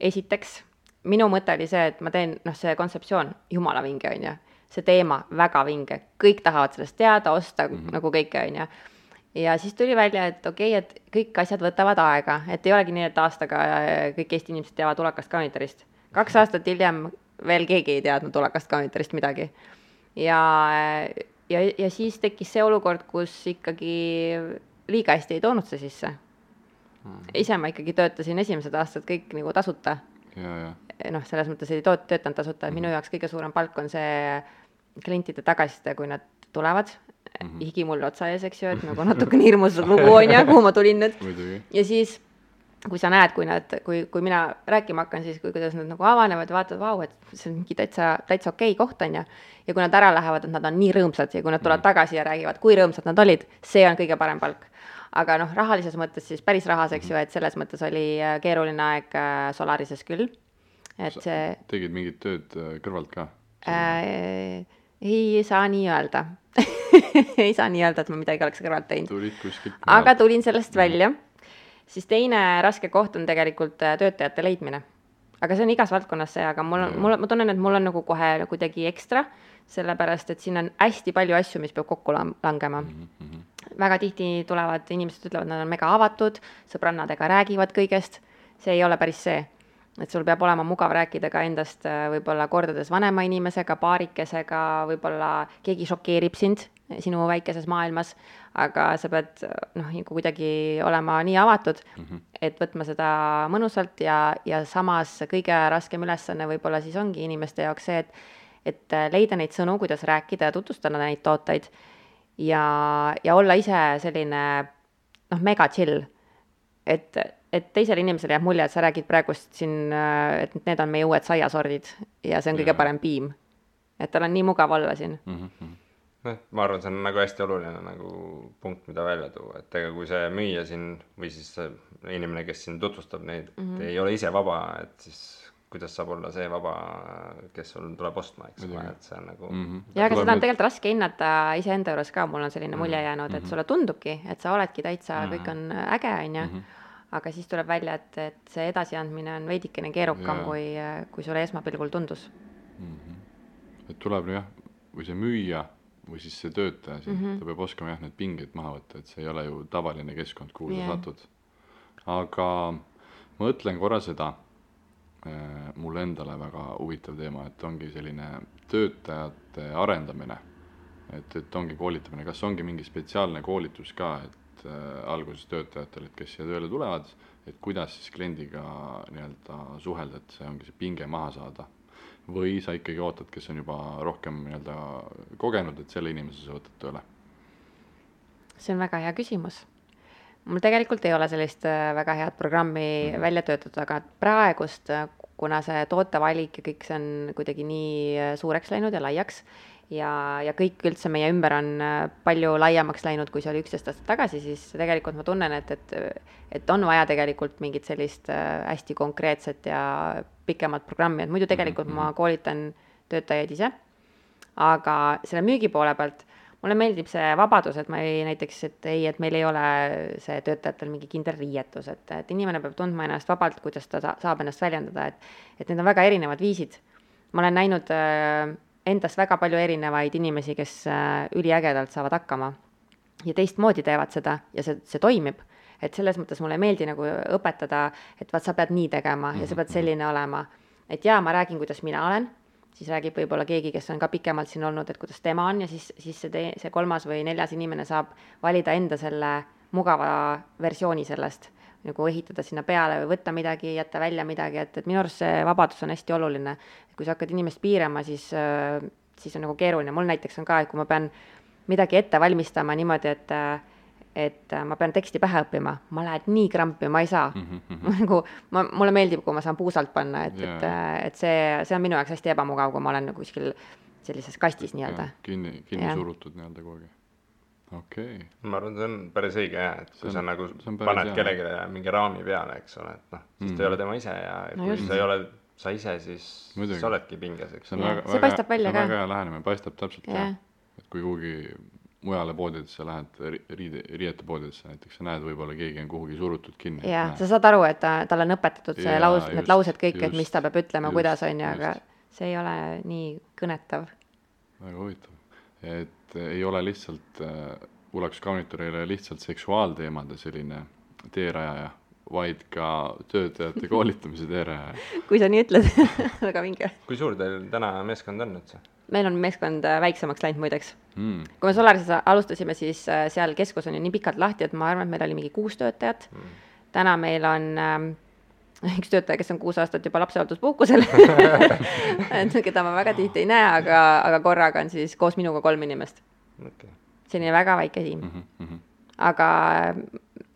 esiteks minu mõte oli see, et ma teen, noh, see kontseptsioon, jumala vinge, on ju, see teema väga vinge, kõik tahavad sellest teada, osta mm -hmm. nagu kõike, on ju ja siis tuli välja, et okei okay,, et kõik asjad võtavad aega, et ei olegi nii, et aastaga äh, kõik Eesti inimesed teavad ulakast kaunitarist. kaks aastat hiljem veel keegi ei teadnud ulakast kaunitarist midagi. ja, ja, ja siis tekkis see olukord, kus ikkagi liiga hästi ei toonud see sisse. ise ma ikkagi töötasin esimesed aastad kõik nagu tasuta. Noh, selles mõttes ei toot-, töötanud tasuta, minu jaoks kõige suurem palk on see klientide tagasiside, kui nad tulevad, Mhm. higi mul otsa ees, eks ju, et nagu natukene hirmus lugu on ju, kuhu ma tulin nüüd. ja siis, kui sa näed, kui nad, kui, kui mina rääkima hakkan, siis kui, kuidas nad nagu avanevad ja vaatavad, vau, et see on mingi täitsa, täitsa okei koht on ju. ja kui nad ära lähevad, et nad on nii rõõmsad ja kui nad tulevad tagasi ja räägivad, kui rõõmsad nad olid, see on kõige parem palk. aga noh, rahalises mõttes siis päris rahas, eks ju, et selles mõttes oli äh, keeruline aeg äh, Solarises küll. et see tegid mingit tööd äh, kõrvalt ka? äh, ei saa nii öelda ei saa nii öelda, et ma midagi oleks kõrvalt teinud. aga tulin sellest välja, siis teine raske koht on tegelikult äh, töötajate leidmine. aga see on igas valdkonnas see, aga mul on, mul, ma tunnen, et mul on nagu kohe kuidagi ekstra, sellepärast et siin on hästi palju asju, mis peab kokku lang- langema mm. -hmm. väga tihti tulevad inimesed, ütlevad, nad on mega avatud, sõbrannadega räägivad kõigest, see ei ole päris see et sul peab olema mugav rääkida ka endast äh, võib-olla kordades vanema inimesega, paarikesega, võib-olla keegi šokeerib sind sinu väikeses maailmas, aga sa pead äh, noh, nagu kuidagi olema nii avatud mm, -hmm. et võtma seda mõnusalt ja, ja samas kõige raskem ülesanne võib-olla siis ongi inimeste jaoks see, et et äh, leida neid sõnu, kuidas rääkida ja tutvustada neid tooteid ja, ja olla ise selline noh, mega chill et, et teisele inimesele jääb mulje, et sa räägid praegust siin, et need on meie uued saiasordid ja see on kõige Jaa. parem piim. et tal on nii mugav olla siin. mm. -hmm. noh, ma arvan, see on nagu hästi oluline nagu punkt, mida välja tuua, et ega kui see müüja siin või siis see inimene, kes siin tutvustab neid mm, -hmm. ei ole ise vaba, et siis kuidas saab olla see vaba, kes sul tuleb ostma, eks ole, et see on nagu mm. Mhm. ja aga seda on tegelikult raske hinnata iseenda juures ka, mul on selline mulje jäänud, et sulle tundubki, et sa oledki täitsa, kõik on äge, on ju. aga siis tuleb välja, et, et see edasiandmine on veidikene keerukam Jaa. kui, kui sulle esmapilgul tundus. et tuleb jah, või see müüja või siis see töötaja siin mm, Mhm. -hmm. ta peab oskama jah, need pinged maha võtta, et see ei ole ju tavaline keskkond, kuhu Jah. sa satud. aga ma mõtlen korra seda, mulle endale väga huvitav teema, et ongi selline töötajate arendamine. et, et ongi koolitamine, kas ongi mingi spetsiaalne koolitus ka, et äh, alguses töötajatele, et kes siia tööle tulevad, et kuidas siis kliendiga nii-öelda suhelda, et see ongi see pinge maha saada või sa ikkagi ootad, kes on juba rohkem nii-öelda kogenud, et selle inimese sa võtad tööle? see on väga hea küsimus. Mul tegelikult ei ole sellist äh, väga head programmi mm. välja töötatud, aga praegust, kuna see tootevalik ja kõik see on kuidagi nii äh, suureks läinud ja laiaks ja, ja kõik üldse meie ümber on äh, palju laiemaks läinud, kui see oli üksteist aastat tagasi, siis tegelikult ma tunnen, et, et et on vaja tegelikult mingit sellist äh, hästi konkreetset ja pikemat programmi, et muidu tegelikult ma koolitan töötajaid ise aga selle müügi poole pealt mulle meeldib see vabadus, et ma ei näiteks, et ei, et meil ei ole see töötajatel mingi kindel riietus, et, et inimene peab tundma ennast vabalt, kuidas ta sa- saab ennast väljendada, et et need on väga erinevad viisid. ma olen näinud äh, endast väga palju erinevaid inimesi, kes äh, üliägedalt saavad hakkama ja teistmoodi teevad seda ja see, see toimib. et selles mõttes mulle ei meeldi nagu õpetada, et vaat sa pead nii tegema ja sa pead selline olema. et jaa, ma räägin, kuidas mina olen, siis räägib võib-olla keegi, kes on ka pikemalt siin olnud, et kuidas tema on ja siis, siis see tee-, see kolmas või neljas inimene saab valida enda selle mugava versiooni sellest, nagu ehitada sinna peale või võtta midagi, jätta välja midagi, et, et minu arust see vabadus on hästi oluline. kui sa hakkad inimest piirama, siis, siis on nagu keeruline, mul näiteks on ka, et kui ma pean midagi ette valmistama niimoodi, et et ma pean teksti pähe õppima, ma lähen nii krampi, ma ei saa mm. -hmm. nagu ma, mulle meeldib, kui ma saan puusalt panna, et yeah., et, et see, see on minu jaoks hästi ebamugav, kui ma olen nagu kuskil sellises kastis nii-öelda. kinni, kinni Jah. surutud nii-öelda kogu aeg. okei okay., ma arvan, see on päris õige jah, et See kui on- sa nagu paned kellelegi mingi raami peale, eks ole, et noh, siis ta ei ole tema ise ja No kui just. sa ei ole sa ise, siis Muidugi. sa oledki pinges, eks väga, see paistab välja ka. väga hea lähenemine, paistab täpselt ka Jah.. et kui kuhugi mujale poodidesse lähed, riide, riietepoodidesse näiteks, sa näed, võib-olla keegi on kuhugi surutud kinni. jah, sa saad aru, et ta, talle on õpetatud see Jaa, laus, need laused kõik, et mis ta peab ütlema, kuidas on ju, aga see ei ole nii kõnetav. väga huvitav, et ei ole lihtsalt äh,, Ulaks Kaunitor ei ole lihtsalt seksuaalteemade selline teerajaja, vaid ka töötajate koolitamise teerajaja. kui sa nii ütled, väga vinge. kui suur teil täna meeskond on üldse? Meil on meeskond äh, väiksemaks läinud muideks. Mm, kui me Solarises alustasime, siis äh, seal keskus on ju nii pikalt lahti, et ma arvan, et meil oli mingi kuus töötajat mm.. täna meil on ähm, üks töötaja, kes on kuus aastat juba lapsehoolduspuhkusel et keda ma väga tihti ei näe, aga, aga korraga on siis koos minuga kolm inimest. okei, selline väga väike tiim mm. -hmm. aga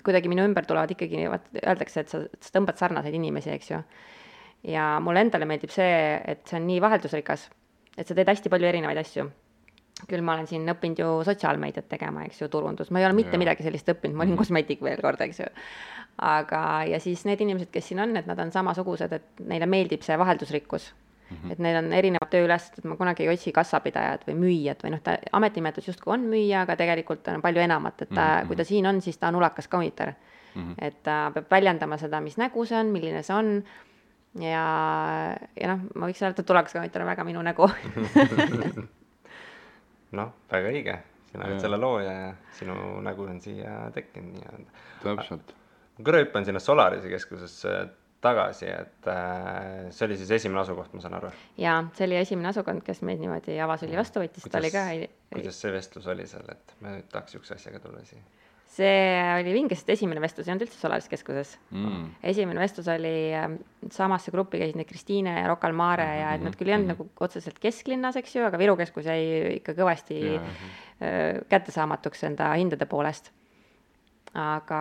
kuidagi minu ümber tulevad ikkagi, öeldakse, et sa, sa tõmbad sarnaseid inimesi, eks ju. ja mulle endale meeldib see, et see on nii vaheldusrikas, et sa teed hästi palju erinevaid asju küll ma olen siin õppinud ju sotsiaalmeediat tegema, eks ju, turundus, ma ei ole mitte ja. midagi sellist õppinud, ma olin kosmeetik veel kord, eks ju. aga, ja siis need inimesed, kes siin on, et nad on samasugused, et neile meeldib see vaheldusrikkus Mm -hmm. et neil on erinevad tööülesanded, ma kunagi ei otsi kassapidajat või müüjat või noh, ta ametimehetus justkui on müüja, aga tegelikult on palju enamat, et ta mm, -hmm. kui ta siin on, siis ta on ulakas kaunitar mm. -hmm. et ta peab väljendama seda, mis nägu see on, milline see on ja, ja noh, ma võiks öelda, et ulakas kaunitar on väga minu nägu noh, väga õige, sina oled selle looja ja sinu nägu on siia tekkinud nii-öelda. täpselt. ma korra hüppan sinna Solarise keskusesse tagasi, et äh, see oli siis esimene asukoht, ma saan aru? jaa, see oli esimene asukond, kes meid niimoodi avasüli vastu võttis, ta oli ka kuidas see vestlus oli seal, et me nüüd tahaks niisuguse asjaga tulla siia? See oli vinge, sest esimene vestlus ei olnud üldse Solaris keskuses mm.. esimene vestlus oli äh,, samasse gruppi käisid need Kristiine ja Rocca al Mare ja et nad küll ei olnud mm nagu otseselt kesklinnas, eks ju, aga Viru keskus jäi ikka kõvasti yeah. äh, kättesaamatuks enda hindade poolest. aga,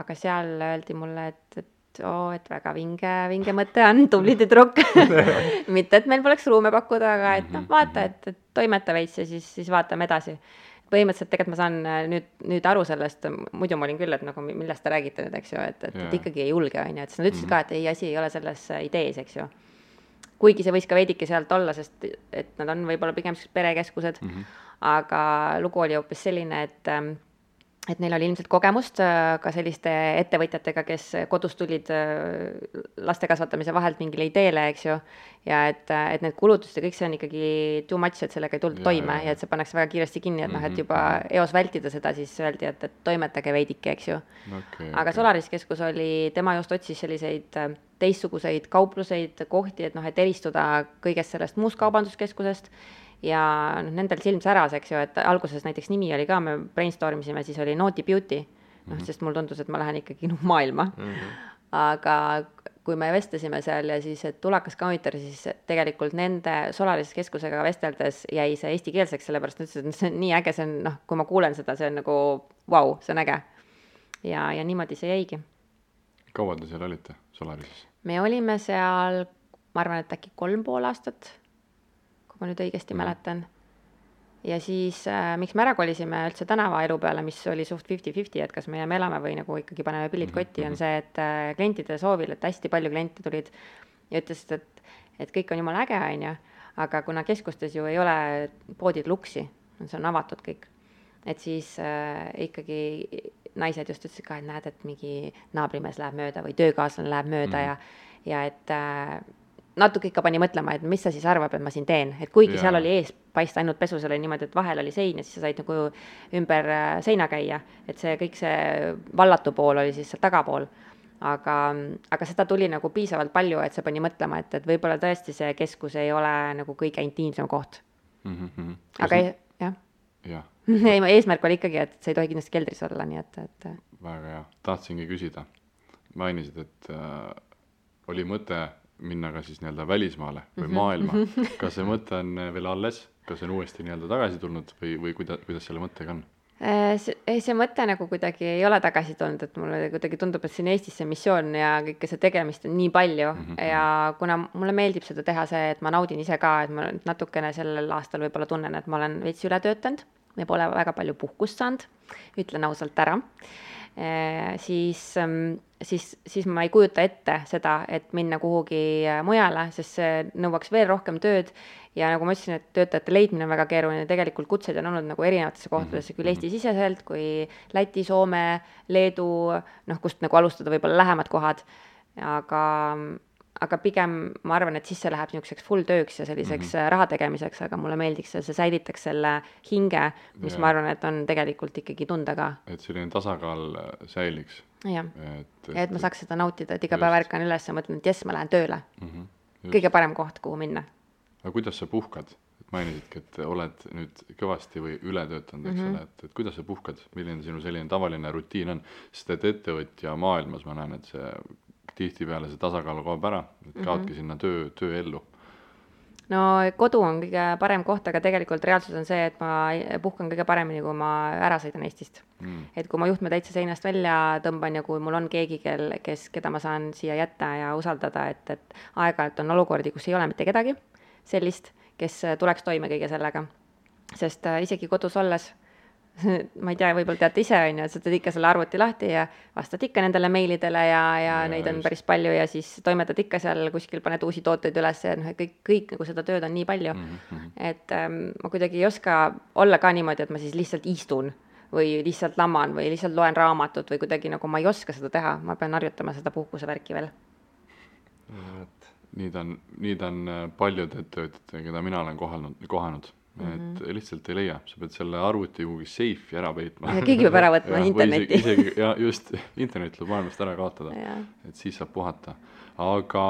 aga seal öeldi mulle, et, et oo, et väga vinge, vinge mõte on, tubli tüdruk mitte, et meil poleks ruume pakkuda, aga et noh, vaata, et, et toimeta veits ja siis, siis vaatame edasi. Põhimõtteliselt tegelikult ma saan äh, nüüd, nüüd aru sellest, muidu ma olin küll, et nagu millest te räägite nüüd, eks ju, et, et, et ikkagi ei julge, on ju, et siis nad ütlesid mm -hmm. ka, et ei, asi ei ole selles äh, idees, eks ju. kuigi see võis ka veidike sealt olla, sest et nad on võib-olla pigem siuksed perekeskused mm, -hmm. aga lugu oli hoopis selline, et ähm, et neil oli ilmselt kogemust äh, ka selliste ettevõtjatega, kes kodust tulid äh, laste kasvatamise vahelt mingile ideele, eks ju, ja et, äh, et need kulutused ja kõik see on ikkagi too much, et sellega ei tulda toime ja, ja et see pannakse väga kiiresti kinni, et noh, et juba mhm. eos vältida seda, siis öeldi, et, et toimetage veidike, eks ju okay,. aga okay. Solaris keskus oli, tema just otsis selliseid teistsuguseid kaupluseid, kohti, et noh, et eristuda kõigest sellest muust kaubanduskeskusest ja noh, nendel silm säras, eks ju, et alguses näiteks nimi oli ka, me brainstorm isime, siis oli Naughty Beauty, noh mm -hmm., sest mulle tundus, et ma lähen ikkagi noh, maailma mm. -hmm. aga kui me vestlesime seal ja siis, et Tulakas Counter, siis tegelikult nende Solaris keskusega vesteldes jäi see eestikeelseks, sellepärast nad ütlesid, et see on nii äge, see on noh, kui ma kuulen seda, see on nagu vau wow,, see on äge. ja, ja niimoodi see jäigi. kaua te seal olite, Solarises? me olime seal, ma arvan, et äkki kolm pool aastat ma nüüd õigesti mm. mäletan. ja siis äh, miks me ära kolisime üldse tänavaelu peale, mis oli suht fifty-fifty, et kas me jääme elama või nagu ikkagi paneme pillid mhm, kotti, on mhm. see, et äh, klientide soovil, et hästi palju kliente tulid ja ütlesid, et, et kõik on jumala äge, on ju, aga kuna keskustes ju ei ole poodid luksi, see on avatud kõik, et siis äh, ikkagi naised just ütlesid ka, et näed, et mingi naabrimees läheb mööda või töökaaslane läheb mööda mm. ja, ja et äh, natuke ikka pani mõtlema, et mis sa siis arvad, et ma siin teen, et kuigi ja. seal oli ees paista ainult pesus oli niimoodi, et vahel oli sein ja siis sa said nagu ümber äh, seina käia, et see kõik see vallatu pool oli siis seal tagapool. aga, aga seda tuli nagu piisavalt palju, et see pani mõtlema, et, et võib-olla tõesti see keskus ei ole nagu kõige intiimsem koht mm. -hmm. aga see... jah jah. ei, eesmärk oli ikkagi, et see ei tohi kindlasti keldris olla, nii et, et. väga hea, tahtsingi küsida, mainisid, et äh, oli mõte minna ka siis nii-öelda välismaale või mm -hmm. maailma, kas see mõte on veel alles, kas see on uuesti nii-öelda tagasi tulnud või, või kuida-, kuidas selle mõttega on? Äh, see, ei, see mõte nagu kuidagi ei ole tagasi tulnud, et mulle kuidagi tundub, et siin Eestis see missioon ja kõike see tegemist on nii palju mm -hmm. ja kuna mulle meeldib seda teha, see, et ma naudin ise ka, et ma natukene sellel aastal võib-olla tunnen, et ma olen veits üle töötanud ja pole väga palju puhkust saanud, ütlen ausalt ära Äh, siis, ähm, siis, siis ma ei kujuta ette seda, et minna kuhugi äh, mujale, sest see nõuaks veel rohkem tööd. Ja nagu ma ütlesin, et töötajate leidmine on väga keeruline, tegelikult kutseid on olnud nagu erinevatesse kohtadesse, küll mhm. Eesti-siseselt kui Läti, Soome, Leedu, noh, kust nagu alustada võib-olla lähemad kohad, aga aga pigem ma arvan, et siis see läheb niisuguseks full tööks ja selliseks mm -hmm. raha tegemiseks, aga mulle meeldiks see, see säilitaks selle hinge, mis ja. ma arvan, et on tegelikult ikkagi tunda ka. et selline tasakaal äh, säiliks. jah, ja et ma saaks seda nautida, et iga päev ärkan üles ja mõtlen, et jess, ma lähen tööle mm. -hmm. kõige parem koht, kuhu minna. aga kuidas sa puhkad? mainisidki, et oled nüüd kõvasti või üle töötanud, eks mm -hmm. ole, et, et kuidas sa puhkad, milline sinu selline tavaline rutiin on, sest et ettevõtja maailmas ma näen, et see tihtipeale see tasakaal kaob ära, et kaodki mm -hmm. sinna töö, tööellu. no kodu on kõige parem koht, aga tegelikult reaalsus on see, et ma puhkan kõige paremini, kui ma ära sõidan Eestist mm.. et kui ma juhtme täitsa seinast välja tõmban ja kui mul on keegi, kel, kes, keda ma saan siia jätta ja usaldada, et, et aeg-ajalt on olukordi, kus ei ole mitte kedagi sellist, kes tuleks toime kõige sellega. sest äh, isegi kodus olles ma ei tea, võib-olla teate ise, on ju, et sa teed ikka selle arvuti lahti ja vastad ikka nendele meilidele ja, ja, ja neid on just. päris palju ja siis toimetad ikka seal kuskil, paned uusi tooteid üles ja noh, et kõik, kõik nagu seda tööd on nii palju mm. -hmm. et ähm, ma kuidagi ei oska olla ka niimoodi, et ma siis lihtsalt istun või lihtsalt laman või lihtsalt loen raamatut või kuidagi nagu ma ei oska seda teha, ma pean harjutama seda puhkusevärki veel. nii ta on, nii ta on äh, paljude ettevõtjatega, keda mina olen kohanud, kohanud Mm -hmm. et mhm. lihtsalt ei leia, sa pead selle arvuti kuhugi seifi ära peitma. keegi peab ära võtma ja, interneti. isegi, isegi ja just, internet tuleb maailmast ära kaotada, et siis saab puhata. aga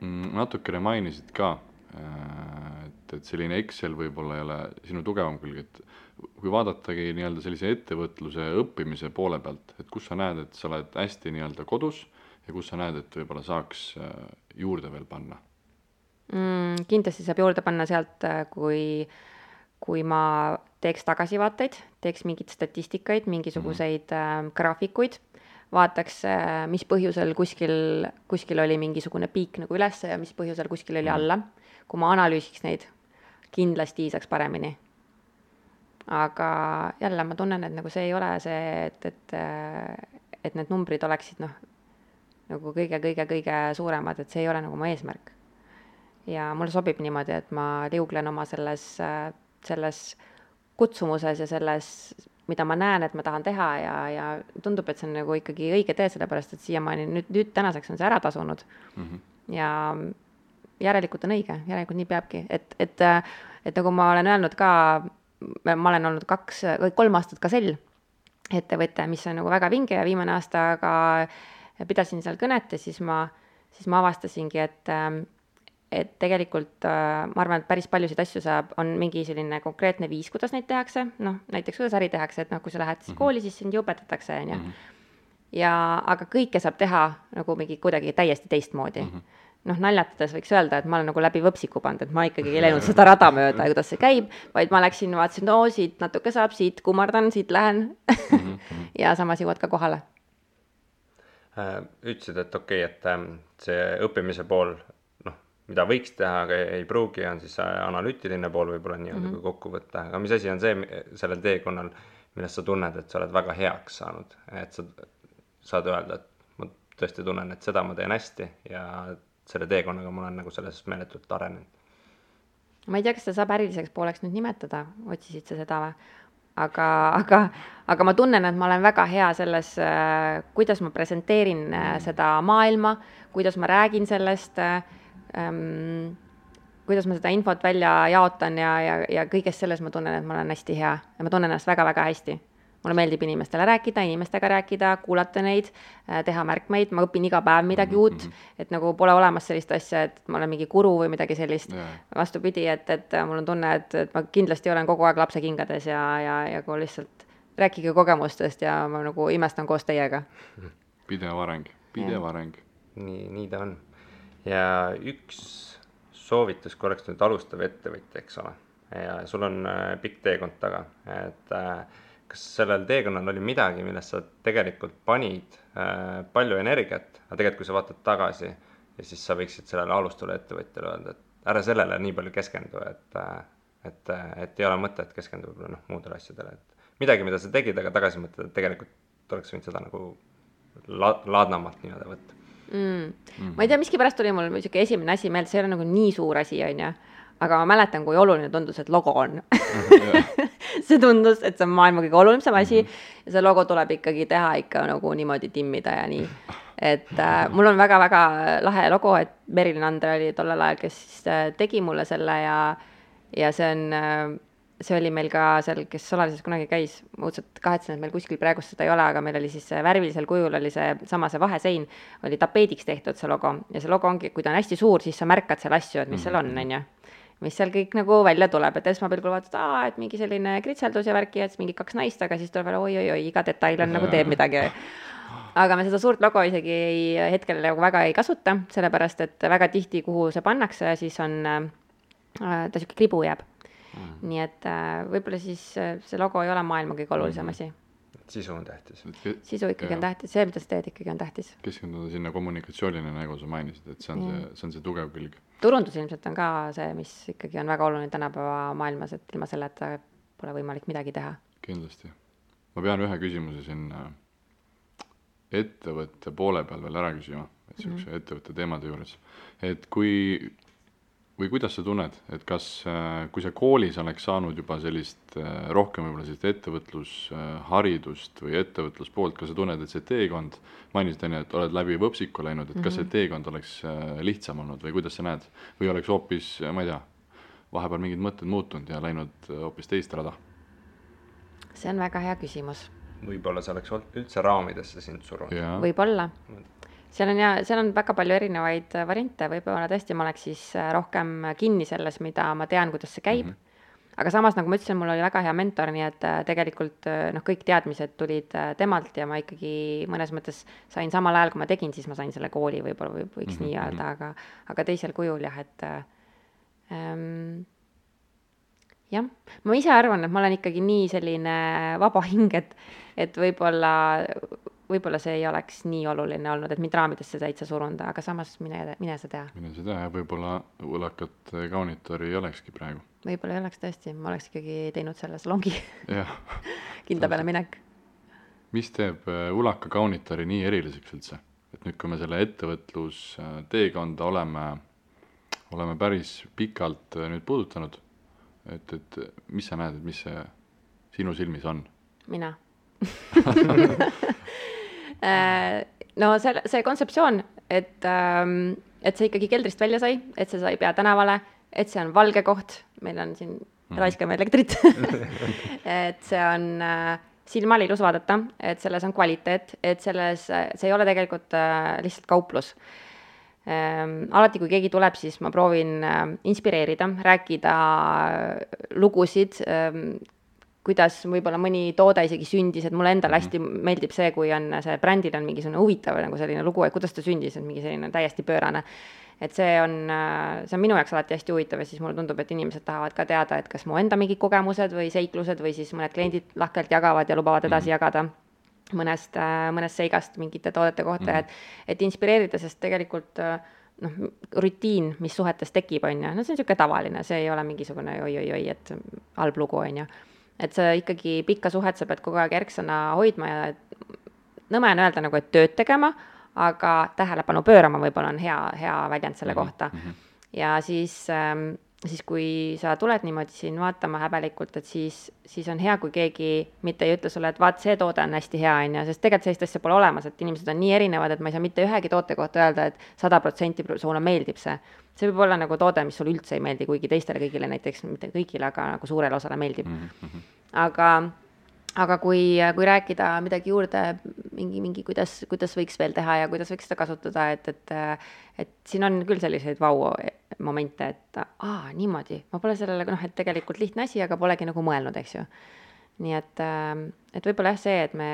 mm, natukene mainisid ka, äh, et, et selline Excel võib-olla ei ole sinu tugevam külg, et kui vaadatagi nii-öelda sellise ettevõtluse õppimise poole pealt, et kus sa näed, et sa oled hästi nii-öelda kodus ja kus sa näed, et võib-olla saaks äh, juurde veel panna mm,? kindlasti saab juurde panna sealt, äh, kui, kui ma teeks tagasivaateid, teeks mingeid statistikaid, mingisuguseid mm. äh, graafikuid, vaataks äh,, mis põhjusel kuskil, kuskil oli mingisugune piik nagu üles ja mis põhjusel kuskil oli mm. alla. kui ma analüüsiks neid, kindlasti saaks paremini. aga jälle ma tunnen, et nagu see ei ole see, et, et, äh, et need numbrid oleksid noh, nagu kõige-kõige-kõige suuremad, et see ei ole nagu mu eesmärk ja mulle sobib niimoodi, et ma liuglen oma selles, selles kutsumuses ja selles, mida ma näen, et ma tahan teha ja, ja tundub, et see on nagu ikkagi õige tee, sellepärast et siiamaani nüüd, nüüd tänaseks on see ära tasunud mm. -hmm. ja järelikult on õige, järelikult nii peabki, et, et, et nagu ma olen öelnud ka, ma olen olnud kaks või kolm aastat ka sell ettevõte, mis on nagu väga vinge ja viimane aasta ka pidasin seal kõnet ja siis ma, siis ma avastasingi, et et tegelikult äh, ma arvan, et päris paljusid asju saab, on mingi selline konkreetne viis, kuidas neid tehakse, noh, näiteks kuidas äri tehakse, et noh, kui sa lähed siis mm -hmm. kooli, siis sind ju õpetatakse, on ju. Mhm. ja aga kõike saab teha nagu mingi kuidagi täiesti teistmoodi mm. -hmm noh, naljatades võiks öelda, et ma olen nagu läbi võpsiku pannud, et ma ikkagi ei läinud seda rada mööda, kuidas see käib, vaid ma läksin, vaatasin, no siit natuke saab, siit kummardan, siit lähen mhm. ja samas jõuad ka kohale. Äh, ütlesid, et okei okay,, et ähm, see õppimise pool mida võiks teha, aga ei pruugi, on siis analüütiline pool võib-olla nii-öelda mm -hmm. kui kokku võtta, aga mis asi on see sellel teekonnal, millest sa tunned, et sa oled väga heaks saanud, et sa saad öelda, et ma tõesti tunnen, et seda ma teen hästi ja selle teekonnaga ma olen nagu selles meeletult arenenud. ma ei tea, kas seda saab äriliseks pooleks nüüd nimetada, otsisid sa seda või? aga, aga, aga ma tunnen, et ma olen väga hea selles, äh, kuidas ma presenteerin äh, seda maailma, kuidas ma räägin sellest äh, ähm, kuidas ma seda infot välja jaotan ja, ja, ja kõiges selles ma tunnen, et ma olen hästi hea ja ma tunnen ennast väga-väga hästi. mulle meeldib inimestele rääkida, inimestega rääkida, kuulata neid, äh, teha märkmeid, ma õpin iga päev midagi mm -hmm. uut, et nagu pole olemas sellist asja, et ma olen mingi guru või midagi sellist yeah.. vastupidi, et, et mul on tunne, et, et ma kindlasti olen kogu aeg lapse kingades ja, ja, ja kui lihtsalt rääkige kogemustest ja ma nagu imestan koos teiega. pidev areng, pidev areng. nii, nii ta on ja üks soovitus, oleks nüüd alustav ettevõtja, eks ole, ja sul on äh, pikk teekond taga, et äh, kas sellel teekonnal oli midagi, millest sa tegelikult panid äh, palju energiat, aga tegelikult, kui sa vaatad tagasi ja siis sa võiksid sellele alustavale ettevõtjale öelda, et ära sellele nii palju keskendu, et et, et ei ole mõtet keskenduda noh, muudele asjadele, et midagi, mida sa tegid, aga tagasi mõtled, et tegelikult oleks võinud seda nagu la-, laadnamalt nii-öelda võtta mm.. Mm. ma ei tea, miskipärast tuli mul niisugune esimene asi meelde, see ei ole nagu nii suur asi, on ju, aga ma mäletan, kui oluline tundus, et logo on see tundus, et see on maailma kõige olulisem asi mm -hmm. ja see logo tuleb ikkagi teha ikka nagu niimoodi timmida ja nii. et äh, mul on väga-väga lahe logo, et Merilin Andre oli tollel ajal, kes äh, tegi mulle selle ja, ja see on äh, see oli meil ka seal, kes Solarises kunagi käis, ma õudselt kahetsen, et meil kuskil praegu seda ei ole, aga meil oli siis värvilisel kujul oli see sama see vahesein, oli tapeediks tehtud see logo ja see logo ongi, kui ta on hästi suur, siis sa märkad seal asju, et mis seal on, mhm. on ju mis seal kõik nagu välja tuleb, et esmapilgul vaatad, aa, et mingi selline kritseldus ja värki ja siis mingi kaks naist, aga siis tuleb veel oi-oi-oi, iga detail on nagu teeb midagi. aga me seda suurt logo isegi ei, hetkel nagu väga ei kasuta, sellepärast et väga tihti, kuhu see pannakse, siis on äh, ta niisugune kribu jääb mm.. nii et äh, võib-olla siis äh, see logo ei ole maailma kõige olulisem mm asi. sisu on tähtis. sisu ikkagi ja. on tähtis, see, mida sa teed, ikkagi on tähtis. keskenduda sinna kommunikatsioonile, nagu sa mainisid, et see on ja. see, see on see tugev külg. turundus ilmselt on ka see, mis ikkagi on väga oluline tänapäeva maailmas, et ilma selleta pole võimalik midagi teha. kindlasti. ma pean ühe küsimuse siin äh, ettevõtte poole peal veel ära küsima, et niisuguse mm -hmm. ettevõtte teemade juures, et kui või kuidas sa tunned, et kas, äh, kui sa koolis oleks saanud juba sellist äh, rohkem võib-olla sellist ettevõtlusharidust või ettevõtluspoolt, kas sa tunned, et see teekond, mainisid enne, et oled läbi võpsiku läinud, et kas see mhm. teekond oleks äh, lihtsam olnud või kuidas sa näed? või oleks hoopis, ma ei tea, vahepeal mingid mõtted muutunud ja läinud hoopis teist rada? see on väga hea küsimus. võib-olla see oleks olnud üldse raamidesse sind surunud. võib-olla seal on ja, seal on väga palju erinevaid äh, variante, võib-olla tõesti ma oleks siis äh, rohkem kinni selles, mida ma tean, kuidas see käib mm. -hmm aga samas, nagu ma ütlesin, mul oli väga hea mentor, nii et äh, tegelikult noh, kõik teadmised tulid temalt ja ma ikkagi mõnes mõttes sain samal ajal, kui ma tegin, siis ma sain selle kooli võib-olla või võiks mm -hmm. nii öelda, mhm. aga, aga teisel kujul jah, et ähm, jah, ma ise arvan, et ma olen ikkagi nii selline vaba hing, et, et võib-olla võib-olla see ei oleks nii oluline olnud, et mind raamidesse täitsa suruda, aga samas mine, mine sa tea. mine sa tea ja võib-olla võlakat kaunitori ei olekski praegu. võib-olla ei oleks tõesti, ma oleks ikkagi teinud selle salongi kindla peale minek. mis teeb ulaka äh, kaunitori nii eriliseks üldse? et nüüd, kui me selle ettevõtlusteekonda oleme, oleme päris pikalt äh, nüüd puudutanud, et, et mis sa näed, et mis see sinu silmis on? mina Äh, no see, see kontseptsioon, et, ähm, et see ikkagi keldrist välja sai, et see sai peatänavale, et see on valge koht, meil on siin mm. raiskame elektrit et see on äh, silmale ilus vaadata, et selles on kvaliteet, et selles, see ei ole tegelikult äh, lihtsalt kauplus ähm,. alati, kui keegi tuleb, siis ma proovin äh, inspireerida, rääkida lugusid ähm,, kuidas võib-olla mõni toode isegi sündis, et mulle endale hästi mhm. meeldib see, kui on see brändil on mingisugune huvitav nagu selline lugu, et kuidas ta sündis, et mingi selline täiesti pöörane. et see on, see on minu jaoks alati hästi huvitav ja siis mulle tundub, et inimesed tahavad ka teada, et kas mu enda mingid kogemused või seiklused või siis mõned kliendid lahkelt jagavad ja lubavad edasi mm -hmm. jagada mõnest, mõnest seigast mingite toodete kohta mm, -hmm. et, et inspireerida, sest tegelikult noh, rutiin, mis suhetes tekib, on ju, no see on niisugune tavaline, see ei ole mingisugune oi-oi-oi, et halb lugu, on ju et sa ikkagi pikka suhet sa pead kogu aeg erksana hoidma ja nõme on öelda nagu, et tööd tegema, aga tähelepanu pöörama võib-olla on hea, hea väljend selle -hmm. kohta. Mhm. ja siis ähm, siis kui sa tuled niimoodi siin vaatama häbelikult, et siis, siis on hea, kui keegi mitte ei ütle sulle, et vaat see toode on hästi hea, on ju, sest tegelikult sellist asja pole olemas, et inimesed on nii erinevad, et ma ei saa mitte ühegi toote kohta öelda, et sada protsenti sulle meeldib see. see võib olla nagu toode, mis sulle üldse ei meeldi, kuigi teistele kõigile näiteks, mitte kõigile, aga nagu suurele osale meeldib mm. -hmm. aga aga kui, kui rääkida midagi juurde, mingi, mingi, kuidas, kuidas võiks veel teha ja kuidas võiks seda kasutada, et, et et siin on küll selliseid vau-momente, et aa, niimoodi, ma pole sellele, noh, et tegelikult lihtne asi, aga polegi nagu mõelnud, eks ju. nii et, et võib-olla jah, see, et me,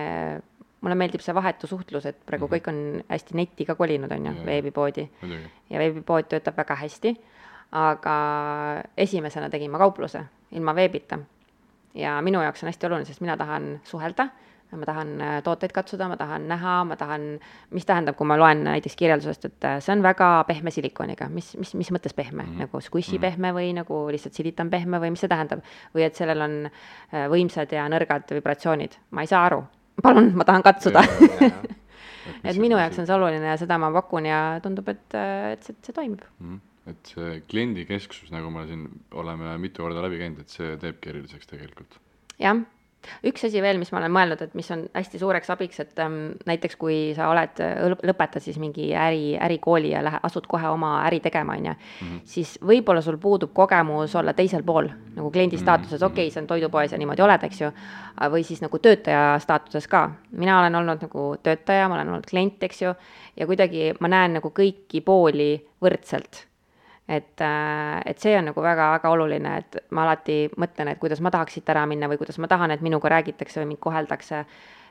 mulle meeldib see vahetu suhtlus, et praegu mm -hmm. kõik on hästi netti ka kolinud, on ju, veebipoodi. ja veebipood töötab väga hästi, aga esimesena tegin ma kaupluse ilma veebita ja minu jaoks on hästi oluline, sest mina tahan suhelda, ma tahan äh, tooteid katsuda, ma tahan näha, ma tahan, mis tähendab, kui ma loen näiteks kirjeldusest, et äh, see on väga pehme silikoniga, mis, mis, mis mõttes pehme mm, -hmm. nagu squishy mm -hmm. pehme või nagu lihtsalt silitan pehme või mis see tähendab? või et sellel on äh, võimsad ja nõrgad vibratsioonid, ma ei saa aru, palun, ma tahan katsuda. et minu jaoks on see oluline ja seda ma pakun ja tundub, et, et see, see toimib mm. -hmm et see kliendikesksus, nagu me siin oleme mitu korda läbi käinud, et see teebki eriliseks tegelikult. jah, üks asi veel, mis ma olen mõelnud, et mis on hästi suureks abiks, et ähm, näiteks kui sa oled, lõpetad siis mingi äri, ärikooli ja lähe-, asud kohe oma äri tegema, on ju, mhm. siis võib-olla sul puudub kogemus olla teisel pool nagu kliendi mhm, staatuses, mhm. okei okay,, see on toidupoes ja niimoodi oled, eks ju, või siis nagu töötaja staatuses ka. mina olen olnud nagu töötaja, ma olen olnud klient, eks ju, ja kuidagi ma näen nagu kõiki pooli võrdselt et, äh, et see on nagu väga-väga oluline, et ma alati mõtlen, et kuidas ma tahaks siit ära minna või kuidas ma tahan, et minuga räägitakse või mind koheldakse.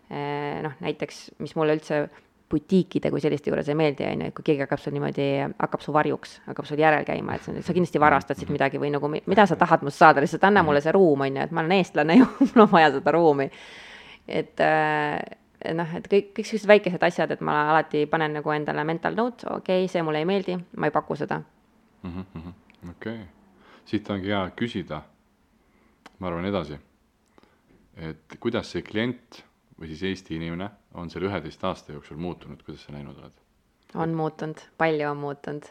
Äh, noh, näiteks, mis mulle üldse butiikide kui selliste juures ei meeldi, on ju, et kui keegi hakkab sul niimoodi, hakkab su varjuks, hakkab sul järel käima, et sa, kindlasti varastad siit midagi või nagu mida sa tahad must saada, lihtsalt anna mulle see ruum, on ju, et ma olen eestlane ju, mul on vaja seda ruumi. et äh, noh, et kõik, kõik sellised väikesed asjad, et ma alati panen nagu endale mental note, okei okay,, see mulle ei meeldi, ma ei paku seda. Okei okay., siit ongi hea küsida, ma arvan edasi, et kuidas see klient või siis Eesti inimene on selle üheteist aasta jooksul muutunud, kuidas sa näinud oled? on muutunud, palju on muutunud.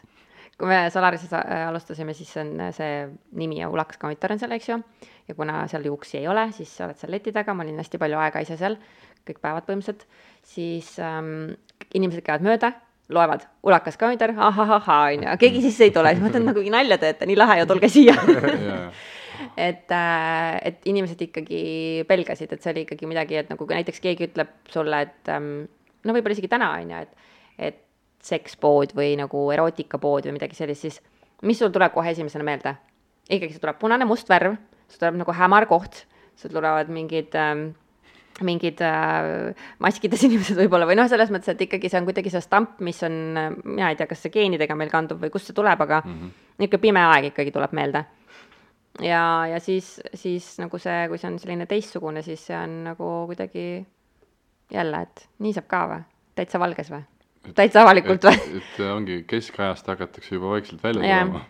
kui me Solarises alustasime, siis on see nimi ja Ulakas Commiter on seal, eks ju, ja kuna seal juuksi ei ole, siis sa oled seal leti taga, ma olin hästi palju aega ise seal kõik päevad põhimõtteliselt, siis ähm, inimesed käivad mööda, loevad ulakas kalender, ahahahaa, on ju, keegi sisse ei tule, siis ma mõtlen, nagu nalja teete, nii lahe ju, tulge siia. Et, äh, et inimesed ikkagi pelgasid, et see oli ikkagi midagi, et nagu näiteks keegi ütleb sulle, et ähm, no võib-olla isegi täna, on ju, et, et sekspood või nagu erootikapood või midagi sellist, siis mis sul tuleb kohe esimesena meelde? ikkagi, sul tuleb punane must värv, sul tuleb nagu hämar koht, sul tulevad mingid ähm, mingid äh, maskides inimesed võib-olla või noh, selles mõttes, et ikkagi see on kuidagi see stamp, mis on, mina ei tea, kas see geenidega meil kandub või kust see tuleb, aga mm -hmm. niisugune pime aeg ikkagi tuleb meelde. ja, ja siis, siis nagu see, kui see on selline teistsugune, siis see on nagu kuidagi jälle, et nii saab ka või, täitsa valges või? täitsa avalikult või? et ongi keskajast hakatakse juba vaikselt välja tulema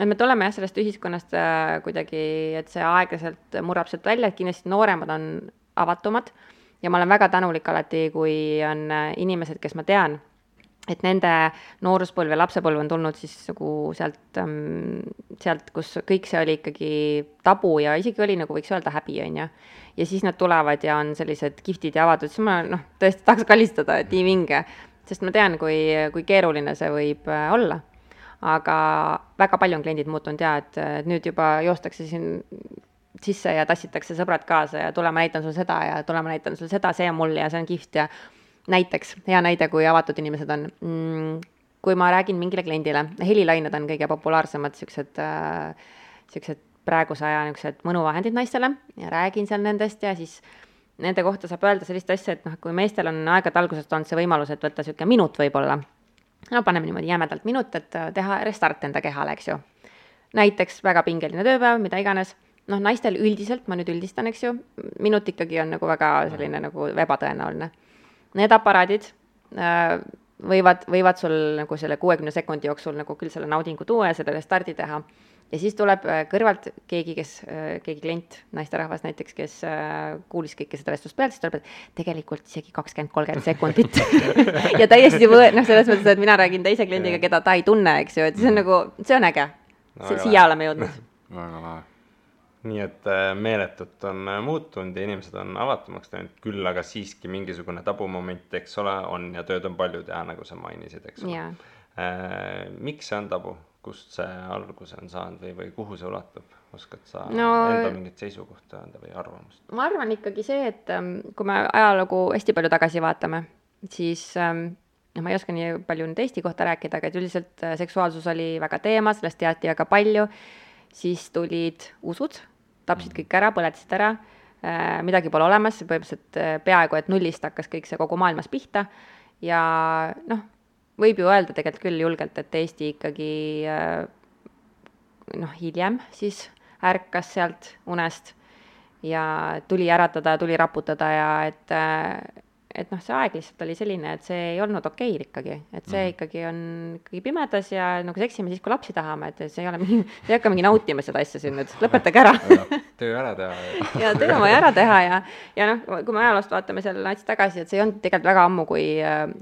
et me tuleme jah, sellest ühiskonnast äh, kuidagi, et see aeglaselt murrab sealt välja, et kindlasti nooremad on avatumad. Ja ma olen väga tänulik alati, kui on äh, inimesed, kes ma tean, et nende nooruspõlv ja lapsepõlv on tulnud siis nagu sealt, ähm, sealt, kus kõik see oli ikkagi tabu ja isegi oli nagu võiks öelda häbi, on ju. ja siis nad tulevad ja on sellised kihvtid ja avatud, siis ma noh, tõesti tahaks kallistada, et nii vinge, sest ma tean, kui, kui keeruline see võib äh, olla. Aga väga palju on kliendid muutunud ja et nüüd juba joostakse siin sisse ja tassitakse sõbrad kaasa ja tule, ma näitan sulle seda ja tule, ma näitan sulle seda, see on mul ja see on kihvt ja näiteks, hea näide, kui avatud inimesed on. Mm,, kui ma räägin mingile kliendile, helilained on kõige populaarsemad niisugused äh,, niisugused praeguse aja niisugused mõnuvahendid naistele ja räägin seal nendest ja siis nende kohta saab öelda sellist asja, et noh, kui meestel on aegade algusest olnud see võimalus, et võtta niisugune minut võib-olla, no paneme niimoodi jämedalt minut, et teha restart enda kehale, eks ju. näiteks väga pingeline tööpäev, mida iganes noh, naistel üldiselt, ma nüüd üldistan, eks ju, minut ikkagi on nagu väga selline nagu ebatõenäoline. Need aparaadid äh, võivad, võivad sul nagu selle kuuekümne sekundi jooksul nagu küll selle naudingu tuua ja sellele stardi teha, ja siis tuleb äh, kõrvalt keegi, kes, äh, keegi klient, naisterahvas näiteks, kes kuulis kõike seda vestlust pealt, siis tuleb, et tegelikult isegi kakskümmend, kolmkümmend sekundit ja täiesti võõ-, noh, selles mõttes, et mina räägin teise kliendiga, keda ta ei tunne, eks ju, et see on nagu, see on äge no,. siia oleme jõudnud. väga lahe nii et äh, meeletult on äh, muutunud ja inimesed on avatumaks läinud, küll aga siiski mingisugune tabumoment, eks ole, on ja tööd on palju teha, nagu sa mainisid, eks ole. Äh, miks see on tabu, kust see alguse on saanud või, või kuhu see ulatub, oskad sa no, enda mingit seisukohta öelda või arvamust? ma arvan ikkagi see, et ähm, kui me ajalugu hästi palju tagasi vaatame, siis ähm, noh, ma ei oska nii palju nüüd Eesti kohta rääkida, aga et üldiselt seksuaalsus oli väga teema, sellest teati väga palju, siis tulid usud tapsid kõik ära, põletasid ära, äh, midagi pole olemas, põhimõtteliselt äh, peaaegu et nullist hakkas kõik see kogu maailmas pihta. Ja noh, võib ju öelda tegelikult küll julgelt, et Eesti ikkagi äh, noh, hiljem siis ärkas sealt unest ja tuli äratada, tuli raputada ja et et noh, see aeg lihtsalt oli selline, et see ei olnud okei okay ikkagi, et see mm. ikkagi on ikkagi pimedas ja nagu seksime siis, kui lapsi tahame, et see ei ole mingi, ei hakka mingi nautima seda asja siin nüüd, lõpetage ära. Töö ära teha ja töö on vaja ära teha ja, ja noh, kui me ajaloost vaatame selle nats tagasi, et see ei olnud tegelikult väga ammu, kui,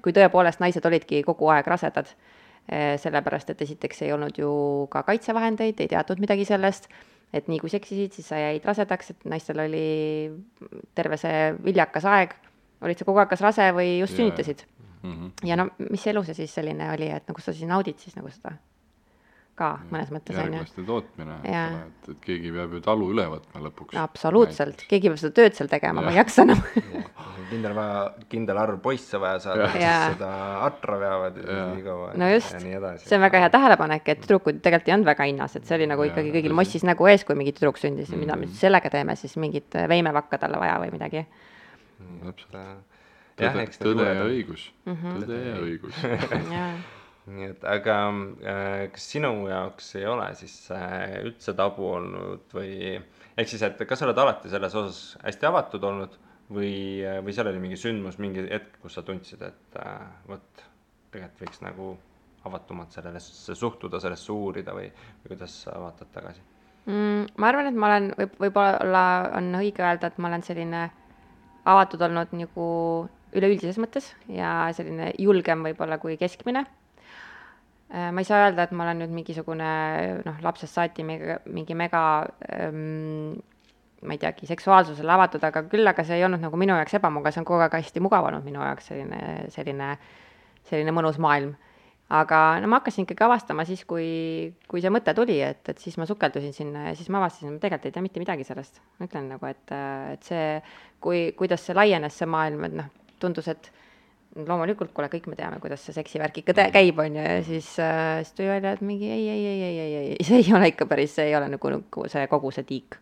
kui tõepoolest naised olidki kogu aeg rasedad. Eh, sellepärast, et esiteks ei olnud ju ka kaitsevahendeid, ei teatud midagi sellest, et nii kui seksisid, siis sa jäid rasedaks, et naistel oli terve see viljakas aeg olid sa kogu aeg kas rase või just sünnitasid. Mm. -hmm. ja no mis elu see siis selline oli, et nagu sa siis naudid siis nagu seda? Ka mõnes mõttes on ju. järglaste tootmine, et, et keegi peab ju talu üle võtma lõpuks. absoluutselt, keegi peab seda tööd seal tegema, ma ei jaksa enam. Kindel vaja, kindel arv poisse vaja saada, kes seda atra veavad ja, ja nii kaua no just, see on väga hea tähelepanek, et tüdrukud tegelikult ei olnud väga hinnas, et see oli nagu ja, ikkagi kõigil mossis nägu ees, kui mingi tüdruk sündis ja mm -hmm. mida me siis sellega teeme, siis mingit veimevakka talle vaja või midagi täpselt. jah, tõde need tõde ja luured on- õigus, tõde ja õigus. nii et aga äh, kas sinu jaoks ei ole siis äh, üldse tabu olnud või ehk siis, et kas sa oled alati selles osas hästi avatud olnud või, või seal oli mingi sündmus, mingi hetk, kus sa tundsid, et äh, vot tegelikult võiks nagu avatumalt sellesse suhtuda, sellesse uurida või, või kuidas sa vaatad tagasi? mm,. ma arvan, et ma olen, võib, võib-olla on õige öelda, et ma olen selline avatud olnud nagu üleüldises mõttes ja selline julgem võib-olla kui keskmine. ma ei saa öelda, et ma olen nüüd mingisugune noh, lapsest saati mega, mingi mega ähm, ma ei teagi, seksuaalsusele avatud, aga küll aga see ei olnud nagu minu jaoks ebamugav, see on kogu aeg hästi mugav olnud minu jaoks selline, selline, selline mõnus maailm aga no ma hakkasin ikkagi avastama siis, kui, kui see mõte tuli, et, et siis ma sukeldusin sinna ja siis ma avastasin, ma tegelikult ei tea mitte midagi sellest. ma ütlen nagu, et, et see, kui, kuidas see laienes, see maailm, et noh, tundus, et loomulikult, kuule, kõik me teame, kuidas see seksivärk ikka käib, on ju, ja siis äh,, siis tuli välja, et mingi ei, ei, ei, ei, ei, ei, see ei ole ikka päris, see ei ole nagu, nagu see kogu see tiik.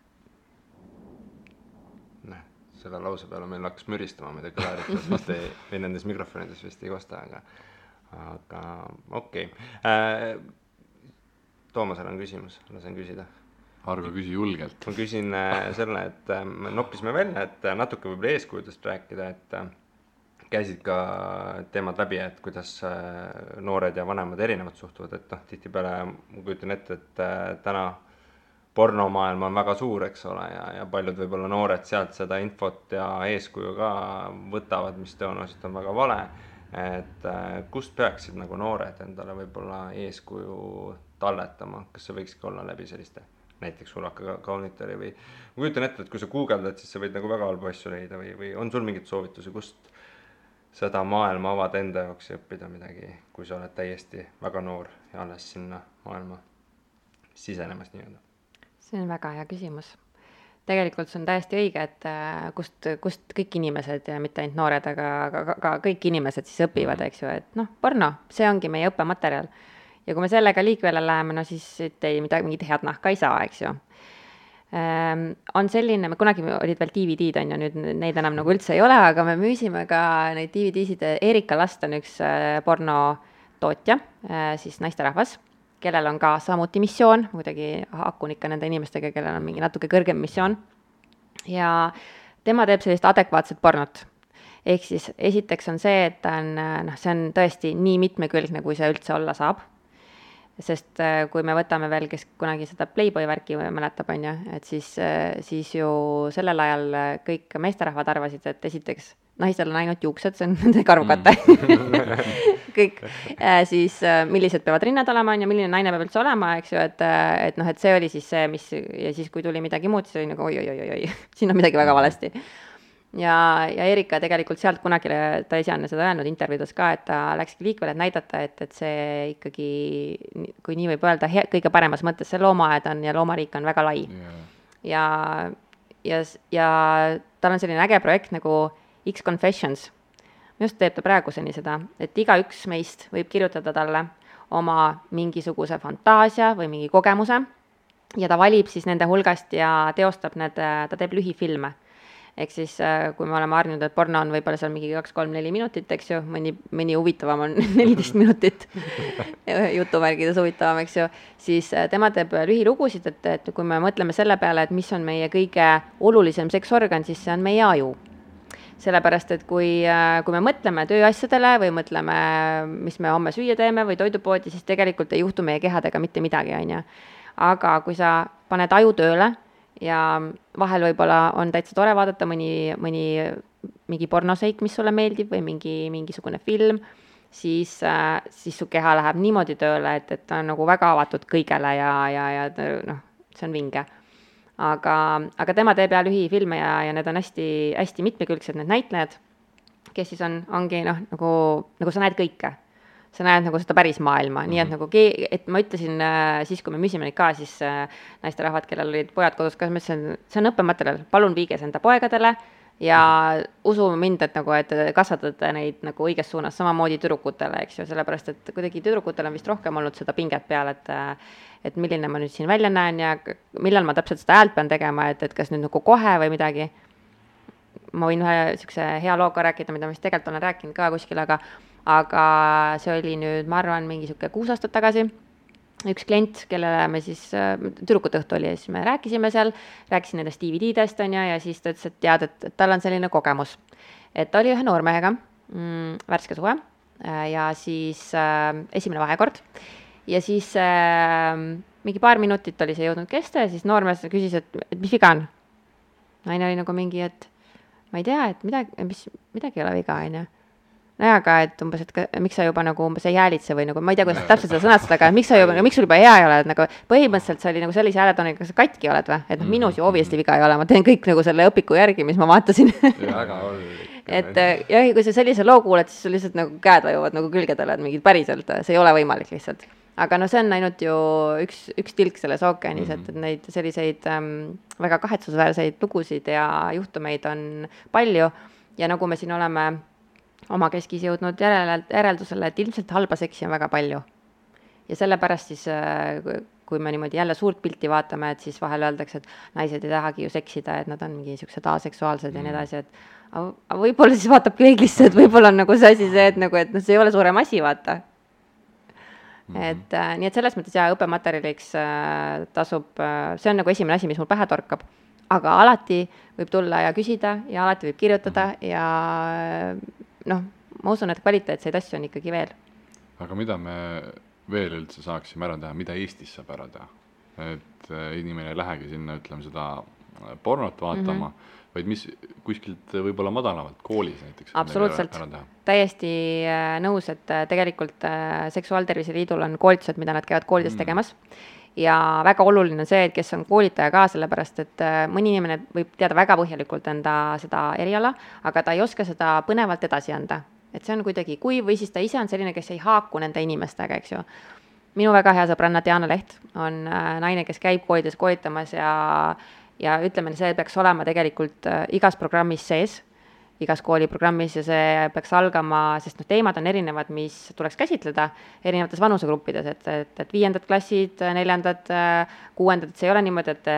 noh, selle lause peale meil hakkas müristama, mida kõlarites vist ei, või nendes mikrofonides vist ei kosta, aga, aga okei okay.. Toomasel on küsimus, lasen küsida Argo, küsi julgelt. ma küsin äh, selle, et äh, me noppisime välja, et äh, natuke võib-olla eeskujudest rääkida, et äh, käisid ka teemad läbi, et kuidas äh, noored ja vanemad erinevalt suhtuvad, et noh, tihtipeale ma kujutan ette, et äh, täna pornomaailm on väga suur, eks ole, ja, ja paljud võib-olla noored sealt seda infot ja eeskuju ka võtavad, mis tõenäoliselt on väga vale. Et äh, kust peaksid nagu noored endale võib-olla eeskuju talletama, kas see võikski olla läbi selliste näiteks sulaka kaunitari või ma kujutan ette, et kui sa guugeldad, siis sa võid nagu väga halbu asju leida või, või on sul mingeid soovitusi, kust seda maailma avada enda jaoks ja õppida midagi, kui sa oled täiesti väga noor ja alles sinna maailma sisenemas nii-öelda. see on väga hea küsimus. Tegelikult see on täiesti õige, et äh, kust, kust kõik inimesed ja mitte ainult noored, aga, aga ka, kõik inimesed siis õpivad, eks ju, et noh, porno, see ongi meie õppematerjal. ja kui me sellega liikvele läheme, no siis siit ei midagi, mingit head nahka ei saa, eks ju. Ähm, on selline, me kunagi olid veel DVD-d on ju, nüüd neid enam nagu üldse ei ole, aga me müüsime ka neid DVD-sid, Erika Last on üks äh, pornotootja äh,, siis naisterahvas, kellel on ka samuti missioon, muidugi hakun ikka nende inimestega, kellel on mingi natuke kõrgem missioon, ja tema teeb sellist adekvaatset pornot. ehk siis esiteks on see, et ta on noh, see on tõesti nii mitmekülgne, kui see üldse olla saab sest äh, kui me võtame veel, kes kunagi seda Playboy värki mäletab, on ju, et siis, siis ju sellel ajal äh, kõik meesterahvad arvasid, et esiteks naistel on ainult juuksed, see on nende karvakate kõik, siis äh, millised peavad rinnad olema, on ju, milline naine peab üldse olema, eks ju, et, et noh, et see oli siis see, mis ja siis, kui tuli midagi muud, siis oli nagu oi-oi-oi-oi, siin on midagi väga valesti. Ja, ja Erika tegelikult sealt kunagi, ta ise on seda öelnud intervjuudes ka, et ta läkski liikvele, et näidata, et, et see ikkagi, kui nii võib öelda, kõige paremas mõttes see loomaaed on ja loomariik on väga lai. ja, ja, ja tal on selline äge projekt nagu X-Confessions. just teeb ta praeguseni seda, et igaüks meist võib kirjutada talle oma mingisuguse fantaasia või mingi kogemuse ja ta valib siis nende hulgast ja teostab need, ta teeb lühifilme ehk siis kui me oleme harjunud, et porno on võib-olla seal mingi kaks-kolm-neli minutit, eks ju, mõni, mõni huvitavam on neliteist minutit, jutumärkides huvitavam, eks ju, siis tema teeb lühilugusid, et, et kui me mõtleme selle peale, et mis on meie kõige olulisem seksorgan, siis see on meie aju sellepärast, et kui, kui me mõtleme tööasjadele või mõtleme, mis me homme süüa teeme või toidupoodi, siis tegelikult ei juhtu meie kehadega mitte midagi, on ju. aga kui sa paned aju tööle ja vahel võib-olla on täitsa tore vaadata mõni, mõni mingi pornoseik, mis sulle meeldib või mingi, mingisugune film, siis, siis su keha läheb niimoodi tööle, et, et ta on nagu väga avatud kõigele ja, ja, ja noh, see on vinge aga, aga tema teeb ja lühifilme ja, ja need on hästi, hästi mitmekülgsed, need näitlejad, kes siis on, ongi noh, nagu, nagu sa näed kõike. sa näed nagu seda päris maailma mm, -hmm. nii et nagu kee-, et ma ütlesin äh, siis, kui me müüsime neid ka, siis äh, naisterahvad, kellel olid pojad kodus ka, ma ütlesin, see on õppematerjal, palun viige see enda poegadele ja usu mind, et nagu, et kasvatate neid nagu õiges suunas, samamoodi tüdrukutele, eks ju, sellepärast et kuidagi tüdrukutel on vist rohkem olnud seda pinget peal, et et milline ma nüüd siin välja näen ja millal ma täpselt seda häält pean tegema, et, et kas nüüd nagu kohe või midagi. Ma võin ühe niisuguse hea loo ka rääkida, mida ma vist tegelikult olen rääkinud ka kuskil, aga aga see oli nüüd, ma arvan, mingi niisugune kuus aastat tagasi üks klient, kellele me siis, tüdrukute õhtu oli ja siis me rääkisime seal, rääkisin nendest DVD-dest, on ju, ja siis ta ütles, et tead, et tal on selline kogemus. et ta oli ühe noormehega mm,, värske suve äh, ja siis äh, esimene vahekord ja siis äh, mingi paar minutit oli see jõudnud kesta ja siis noormees küsis, et, et mis viga on. naine oli nagu mingi, et ma ei tea, et midagi, mis, midagi ei ole viga, on ju nojah, aga et umbes, et ka, miks sa juba nagu umbes ei häälitse või nagu ma ei tea, kuidas täpselt seda sõnastada, aga miks sa juba, miks sul juba hea ei ole, et nagu põhimõtteliselt see oli nagu sellise hääletooniga, kas sa katki oled või, et noh, minus ju obviously viga ei ole, ma teen kõik nagu selle õpiku järgi, mis ma vaatasin. Väga hull et jah, kui sa sellise loo kuuled, siis sul lihtsalt nagu käed vajuvad nagu külgedele, et mingid päriselt, see ei ole võimalik lihtsalt. aga noh, see on ainult ju üks, üks tilk selles ookeanis mm, -hmm. et, et neid selliseid ähm, väga kahetsusväärseid lugusid ja juhtumeid on palju. Ja nagu me siin oleme omakeskis jõudnud järele, järeldusele, et ilmselt halba seksi on väga palju. ja sellepärast siis, äh, kui me niimoodi jälle suurt pilti vaatame, et siis vahel öeldakse, et naised ei tahagi ju seksida, et nad on mingi niisugused aseksuaalsed mm. ja nii mm. edasi, et aga võib-olla siis vaatab peeglisse, et võib-olla on nagu see asi see, et nagu, et noh, see ei ole suurem asi, vaata Mm -hmm. et äh, nii et selles mõttes jaa, õppematerjaliks äh, tasub äh,, see on nagu esimene asi, mis mul pähe torkab. aga alati võib tulla ja küsida ja alati võib kirjutada -hmm. ja noh, ma usun, et kvaliteetseid asju on ikkagi veel. aga mida me veel üldse saaksime ära teha, mida Eestis saab ära teha? et äh, inimene ei lähegi sinna, ütleme seda äh, pornot vaatama mm, -hmm. vaid mis kuskilt võib-olla madalamalt, koolis näiteks. absoluutselt, täiesti nõus, et tegelikult Seksuaaltervise Liidul on koolitused, mida nad käivad koolides mm -hmm. tegemas ja väga oluline on see, et kes on koolitaja ka, sellepärast et äh, mõni inimene võib teada väga põhjalikult enda seda eriala, aga ta ei oska seda põnevalt edasi anda. et see on kuidagi kuiv või siis ta ise on selline, kes ei haaku nende inimestega, eks ju. minu väga hea sõbranna Diana Leht on äh, naine, kes käib koolides koolitamas ja ja ütleme, see peaks olema tegelikult äh, igas programmis sees igas kooliprogrammis ja see peaks algama, sest noh, teemad on erinevad, mis tuleks käsitleda erinevates vanusegruppides, et, et, et viiendad klassid, neljandad, kuuendad, et see ei ole niimoodi, et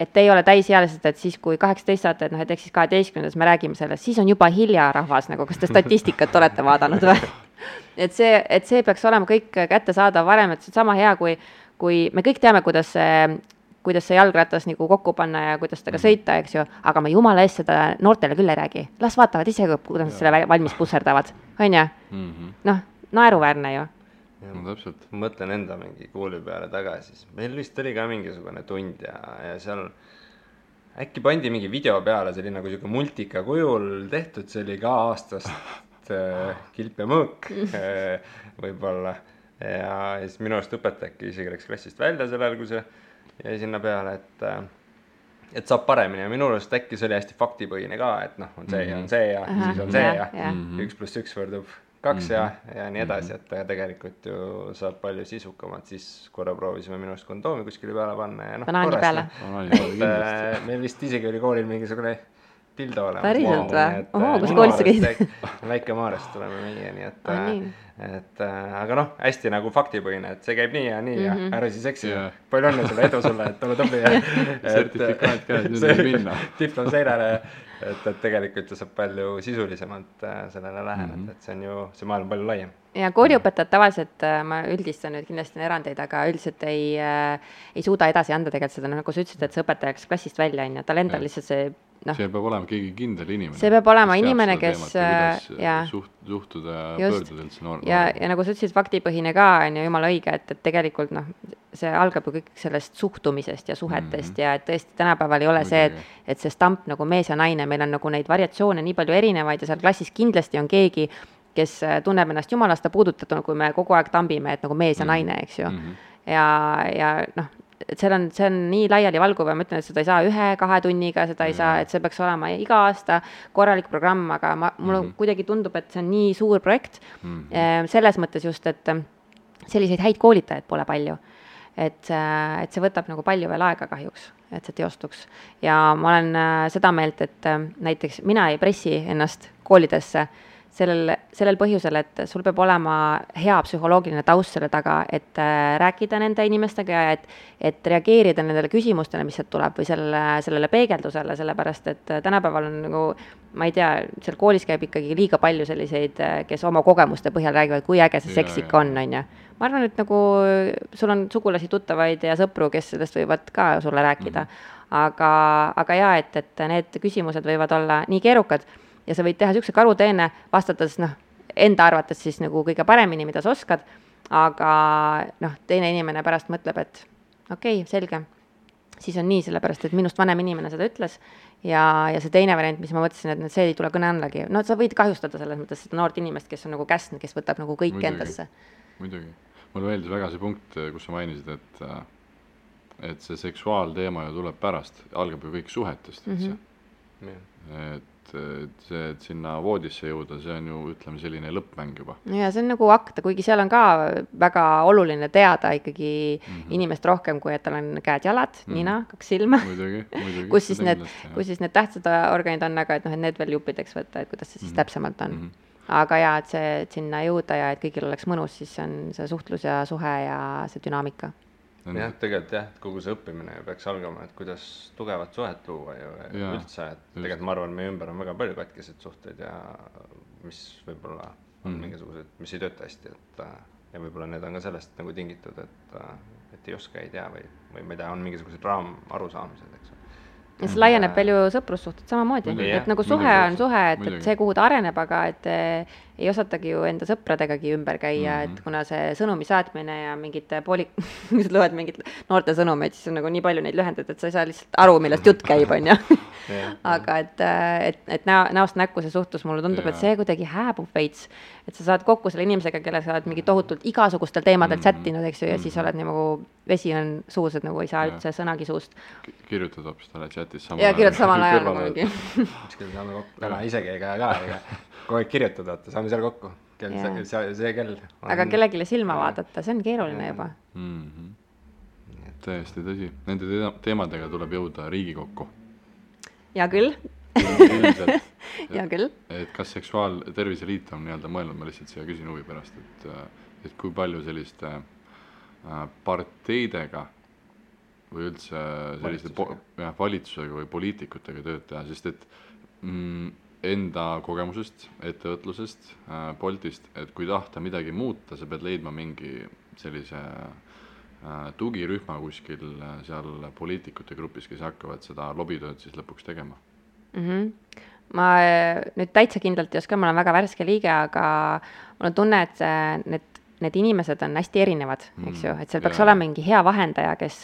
et te ei ole täisealised, et siis, kui kaheksateist saate, et noh, et ehk siis kaheteistkümnendas me räägime sellest, siis on juba hilja, rahvas, nagu kas te statistikat olete vaadanud või? et see, et see peaks olema kõik kättesaadav varem, et see on sama hea, kui, kui me kõik teame, kuidas see kuidas see jalgratas nagu kokku panna ja kuidas temaga mhm. sõita, eks ju, aga me jumala eest seda noortele küll ei räägi. las vaatavad ise, kuidas nad selle valmis pusserdavad, on ju. Mhm. noh, naeruväärne ju. no täpselt. mõtlen enda mingi kooli peale tagasi, siis meil vist oli ka mingisugune tund ja, ja seal äkki pandi mingi video peale, see oli nagu sihuke multika kujul tehtud, see oli ka aastast äh, Kilp ja mõõk äh, võib-olla. ja, ja siis minu arust õpetaja äkki isegi läks klassist välja sel ajal, kui see jäi sinna peale, et äh, et saab paremini ja minu arust äkki see oli hästi faktipõhine ka, et noh, on see mm -hmm. ja on see ja Aha, siis on see ja, ja. Mhm. üks pluss üks võrdub kaks mm -hmm. ja, mhm. ja nii edasi, et tegelikult ju saab palju sisukamalt, siis korra proovisime minu arust kondoomi kuskile peale panna ja noh. banaani peale. et äh, meil vist isegi oli koolil mingisugune dildo olemas. päriselt või? ohoo, kus koolis sa käisid? Väike-Maarest tuleme meie, nii et ah,, et äh, aga noh, hästi nagu faktipõhine, et see käib nii ja nii mm -hmm. ja mhm. ära siis eksi yeah.. palju õnne sulle, edu sulle, et ole tubli ja sertifikaat käes, nüüd võib minna. diplom seinale, et, et tegelikult ju saab palju sisulisemalt äh, sellele läheneda mm, -hmm. et see on ju, see maailm palju laiem ja kooliõpetajad tavaliselt, äh, ma üldistan nüüd, kindlasti on erandeid, aga üldiselt ei äh,, ei suuda edasi anda tegelikult seda, nagu sa ütlesid, et see õpetaja läks klassist välja, on ju, tal endal lihtsalt see noh. see peab olema keegi kindel inimene. see peab olema inimene, kes äh, ja suht-, suhtuda pöörduda üldse noor-. ja, ja nagu sa ütlesid, faktipõhine ka, on ju, jumala õige, et, et tegelikult noh, see algab ju kõik sellest suhtumisest ja suhetest mm -hmm. ja et tõesti, tänapäeval ei ole see, et, et see stamp nagu mees ja naine, meil on nagu neid variatsioone nii palju erinevaid ja seal klassis kindlasti on keegi, kes äh, tunneb ennast jumalast puudutatuna, kui me kogu aeg tambime, et nagu mees ja mm -hmm. naine, eks ju mm. -hmm. ja, ja noh, et seal on, see on nii laialivalguv ja ma ütlen, et seda ei saa ühe-kahe tunniga, seda ei saa, et see peaks olema iga aasta korralik programm, aga ma, mulle mm -hmm. kuidagi tundub, et see on nii suur projekt mm. -hmm. selles mõttes just, et äh, selliseid häid koolitajaid pole palju. et, äh, et see võtab nagu palju veel aega kahjuks, et see teostuks. ja ma olen seda meelt, et näiteks mina ei pressi ennast koolidesse sellel, sellel põhjusel, et sul peab olema hea psühholoogiline taust selle taga, et äh, rääkida nende inimestega ja et, et reageerida nendele küsimustele, mis sealt tuleb või sellele, sellele peegeldusele, sellepärast et äh, tänapäeval on nagu ma ei tea, seal koolis käib ikkagi liiga palju selliseid, äh, kes oma kogemuste põhjal räägivad, kui äge see seks ikka on, on ju. ma arvan, et nagu sul on sugulasi, tuttavaid ja sõpru, kes sellest võivad ka sulle rääkida mm. -hmm. aga, aga jaa, et, et need küsimused võivad olla nii keerukad ja sa võid teha niisuguse karuteene, vastates noh, enda arvates siis nagu kõige paremini, mida sa oskad, aga noh, teine inimene pärast mõtleb, et okei okay,, selge, siis on nii, sellepärast et minust vanem inimene seda ütles. Ja, ja see teine variant, mis ma mõtlesin, et see ei tule kõne allagi, no sa võid kahjustada selles mõttes seda noort inimest, kes on nagu käsn, kes võtab nagu kõik muidugi, endasse. muidugi, mulle meeldis väga see punkt, kus sa mainisid, et et see seksuaalteema ju tuleb pärast, algab ju kõik suhetest üldse. Mm. -hmm. Et et see, et sinna voodisse jõuda, see on ju, ütleme, selline lõppmäng juba. ja see on nagu akt, kuigi seal on ka väga oluline teada ikkagi mm -hmm. inimest rohkem, kui et tal on käed-jalad mm, -hmm. nina, kaks silma. kus siis need, kus siis need tähtsad organid on, aga et noh, et need veel juppideks võtta, et kuidas see siis mm -hmm. täpsemalt on mm. -hmm aga jaa, et see, et sinna jõuda ja et kõigil oleks mõnus, siis see on see suhtlus ja suhe ja see dünaamika jah, tegelikult jah, et kogu see õppimine ju peaks algama, et kuidas tugevat suhet luua ju ja, üldse, et tegelikult ma arvan, meie ümber on väga palju katkiseid suhteid ja mis võib-olla on mm. mingisugused, mis ei tööta hästi, et ja võib-olla need on ka sellest nagu tingitud, et, et ei oska, ei tea või, või ma ei tea, on mingisugused raamarusaamised, eks ole. Ja see laieneb veel ju sõprussuhted samamoodi, et nagu suhe on suhe, et, et see, kuhu ta areneb, aga et eh, ei osatagi ju enda sõpradegagi ümber käia mm, -hmm. et mhm. kuna see sõnumi saatmine ja mingite pooli, kui sa loed mingeid noorte sõnumeid, siis on nagu nii palju neid lühendeid, et sa ei saa lihtsalt aru, millest jutt käib, on ju. aga et, et, et näo, näost näkku see suhtlus, mulle tundub, et see kuidagi hääbub veits. et sa saad kokku selle inimesega, kellega sa oled mingi tohutult igasugustel teemadel mm -hmm. sättinud, eks ju, ja mm -hmm. siis oled nagu, vesi on suus, et nagu ei saa ja. üldse sõnagi suust. kirjutad hoopis talle chatis samal ajal. ja kirjutad samal ajal nagu mingi. kuskil saame kokku, täna isegi ei käi ka, ega kogu aeg kirjutad, vaata, saame seal kokku. kell, see, see, see kell. aga kellelegi silma vaadata, see on keeruline juba mm. -hmm. täiesti tõsi, nende teemadega tuleb jõuda Riigikokku. hea küll hea küll. et kas Seksuaaltervise Liit on nii-öelda mõelnud, ma lihtsalt siia küsin huvi pärast, et, et kui palju selliste äh, parteidega või üldse selliste jah, valitsusega või poliitikutega tööd teha, sest et mm, enda kogemusest, ettevõtlusest äh,, Boltist, et kui tahta midagi muuta, sa pead leidma mingi sellise äh, tugirühma kuskil äh, seal poliitikute grupis, kes hakkavad seda lobitööd siis lõpuks tegema mm. -hmm. ma nüüd täitsa kindlalt ei oska, ma olen väga värske liige, aga mul on tunne, et need need inimesed on hästi erinevad, eks ju, mm, et seal peaks yeah. olema mingi hea vahendaja, kes,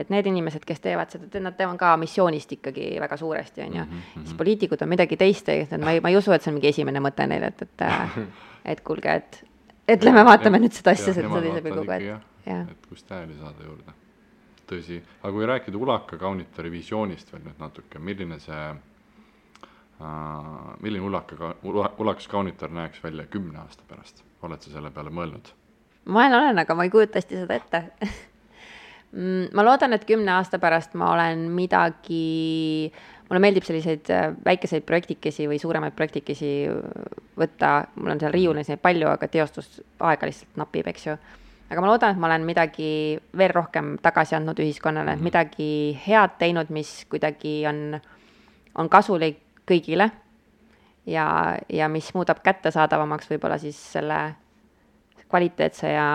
et need inimesed, kes teevad seda, nad teevad ka missioonist ikkagi väga suuresti, on ju. Mhm, siis mhm. poliitikud on midagi teist, et ma ei, ma ei usu, et see on mingi esimene mõte neil, et, et et kuulge, et, et lähme vaatame nüüd seda asja sellise pilguga, et jah. et kust hääli saada juurde. tõsi, aga kui rääkida Ulaka kaunitari visioonist veel nüüd natuke, milline see uh, milline Ulaka, Ulakas kaunitar näeks välja kümne aasta pärast? Oled sa selle peale mõelnud? ma olen, aga ma ei kujuta hästi seda ette mm, ma loodan, et kümne aasta pärast ma olen midagi, mulle meeldib selliseid äh, väikeseid projektikesi või suuremaid projektikesi võtta, mul on seal riiulis neid palju, aga teostusaega lihtsalt napib, eks ju. aga ma loodan, et ma olen midagi veel rohkem tagasi andnud ühiskonnale mm, -hmm. midagi head teinud, mis kuidagi on, on kasulik kõigile ja, ja mis muudab kättesaadavamaks võib-olla siis selle kvaliteetse ja,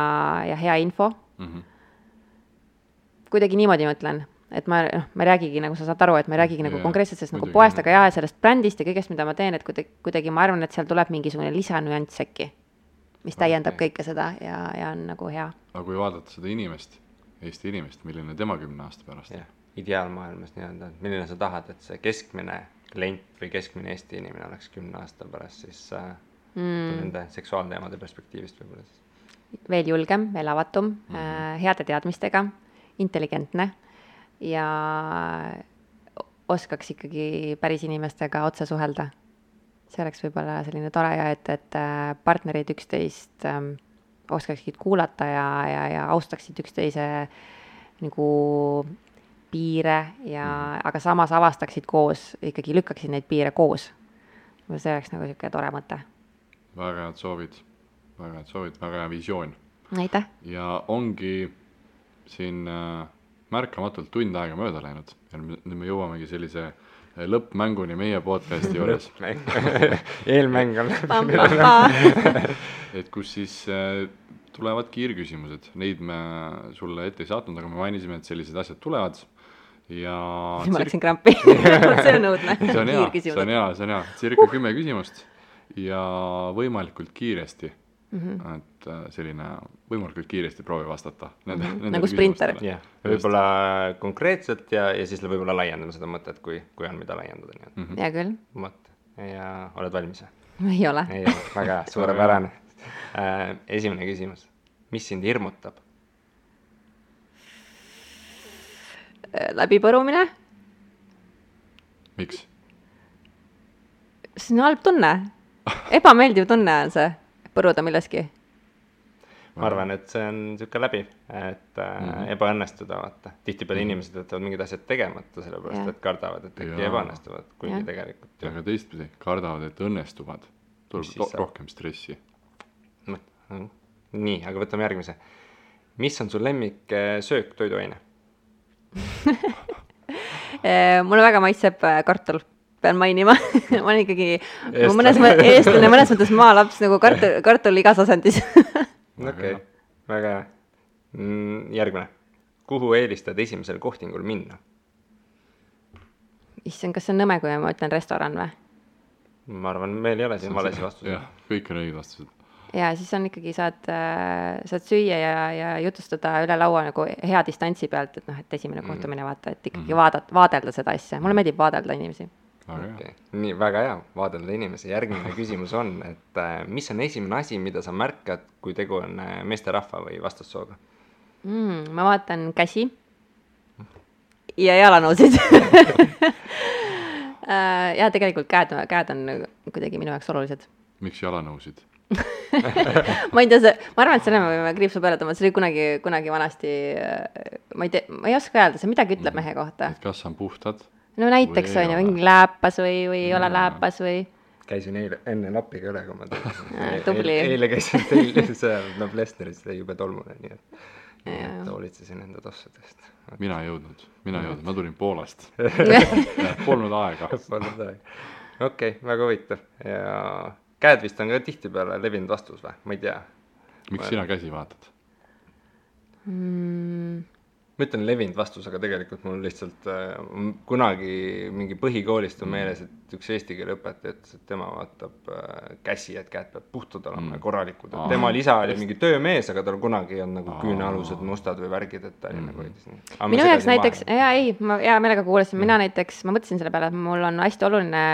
ja hea info mm. -hmm. kuidagi niimoodi mõtlen, et ma noh, ma ei räägigi, nagu sa saad aru, et ma ei räägigi yeah, nagu konkreetselt sellest nagu poest, aga jaa, sellest brändist ja kõigest, mida ma teen, et kuidagi, kuidagi ma arvan, et seal tuleb mingisugune lisanüanss äkki, mis täiendab okay. kõike seda ja, ja on nagu hea. aga kui vaadata seda inimest, Eesti inimest, milline tema kümne aasta pärast yeah.? ideaalmaailmas nii-öelda, et milline sa tahad, et see keskmine klient või keskmine Eesti inimene oleks kümne aasta pärast siis äh, mm. nende seksuaalteemade perspektiivist võib-olla siis? veel julgem, veel avatum mm, -hmm. heade teadmistega, intelligentne ja oskaks ikkagi päris inimestega otse suhelda. see oleks võib-olla selline tore ja et, et äh, partnerid üksteist ähm, oskaksid kuulata ja, ja, ja austaksid üksteise nagu piire ja mm, aga samas avastaksid koos, ikkagi lükkaksid neid piire koos. see oleks nagu niisugune tore mõte. Väga head soovid, väga head soovid, väga hea visioon. Aitäh, ja ongi siin äh, märkamatult tund aega mööda läinud. Ja nüüd me- nüüd me jõuamegi sellise äh, lõppmänguni meie podcast'i juures, eelmäng on et kus siis äh, tulevad kiirküsimused, neid me sulle ette ei saatnud, aga me mainisime, et sellised asjad tulevad ja ma läksin krampi, see on õudne, see on hea, see on hea, see on hea, circa kümme küsimust ja võimalikult kiiresti mm. Mhm. -hmm. et äh, selline võimalikult kiiresti proovi vastata nende, Mhm. nendele Nagu sprinter. jah, võib-olla konkreetselt ja, ja siis võib-olla laiendame seda mõtet, kui, kui on, mida laiendada, nii et Mhm. hea küll, vot, ja oled valmis või? ei ole. ei ole, väga hea, suurepärane. esimene küsimus, mis sind hirmutab? läbipõrumine, miks? see on halb tunne, ebameeldiv tunne on see, põruda milleski. ma arvan, et see on niisugune läbiv, et äh, mm -hmm. ebaõnnestuda, vaata. tihtipeale mm -hmm. inimesed jätavad mingid asjad tegemata, sellepärast Jah. et kardavad, et äkki ebaõnnestuvad, kuigi Jah. tegelikult aga teistpidi, kardavad, et õnnestuvad. tuleb rohkem stressi. mõt-, nii, aga võtame järgmise. mis on su lemmiksöök, toiduaine? Mulle väga maitseb äh, kartul, pean mainima ma olen ikkagi Eestlane. mõnes mõttes eestlane, mõnes mõttes maalaps nagu kartul, kartul igas asendis okei Väga hea. okay., väga hea mm,. järgmine, kuhu eelistad esimesel kohtingul minna? issand, kas see on nõme, kui ma ütlen restoran või? ma arvan, meil ei ole siin valesid vastuseid jah., kõik on õiged vastused. Ja siis on ikkagi, saad äh,, saad süüa ja, ja jutustada üle laua nagu hea distantsi pealt, et noh, et esimene Mm. kohtumine vaata, et ikkagi vaadata, vaadelda seda asja, mulle meeldib vaadelda inimesi. väga hea. okay.. nii, väga hea, vaadelda inimesi, järgmine küsimus on, et äh, mis on esimene asi, mida sa märkad, kui tegu on äh, meesterahva või vastassooga? mm,. ma vaatan käsi ja jalanõusid ja tegelikult käed, käed on kuidagi minu jaoks olulised. miks jalanõusid? ma ei tea, see, ma arvan, et selle me võime kriipsu peale tõmmata, see oli kunagi, kunagi vanasti, ma ei tea, ma ei oska öelda, see midagi ütleb mehe kohta. et kas on puhtad? no näiteks on ju, mingi lääpas või, või ei ole lääpas või käisin eile, enne lapiga üle, kui ma tulin tubli. eile, käisin teil seal Noblessneris, see oli jube tolmune, nii et, nii et hoolitsesin enda tossade eest. mina ei jõudnud, mina ei jõudnud, ma tulin Poolast. Polnud aega. polnud aega. okei okay,, väga huvitav ja käed vist on ka tihtipeale levinud vastus või, ma ei tea. miks sina käsi vaatad? mm,? ma ütlen levinud vastus, aga tegelikult mul lihtsalt äh, kunagi mingi põhikoolist on meeles, et üks eesti keele õpetaja ütles, et tema vaatab äh, käsi, et käed peavad puhtad olema ja korralikud, et Aa. temal isa oli mingi töömees, aga tal kunagi ei olnud nagu küünealused mustad või värgid, et ta oli nagu hoidis nii. minu jaoks näiteks, jaa ei, ma hea meelega kuulasin, mina näiteks, ma mõtlesin selle peale, et mul on hästi oluline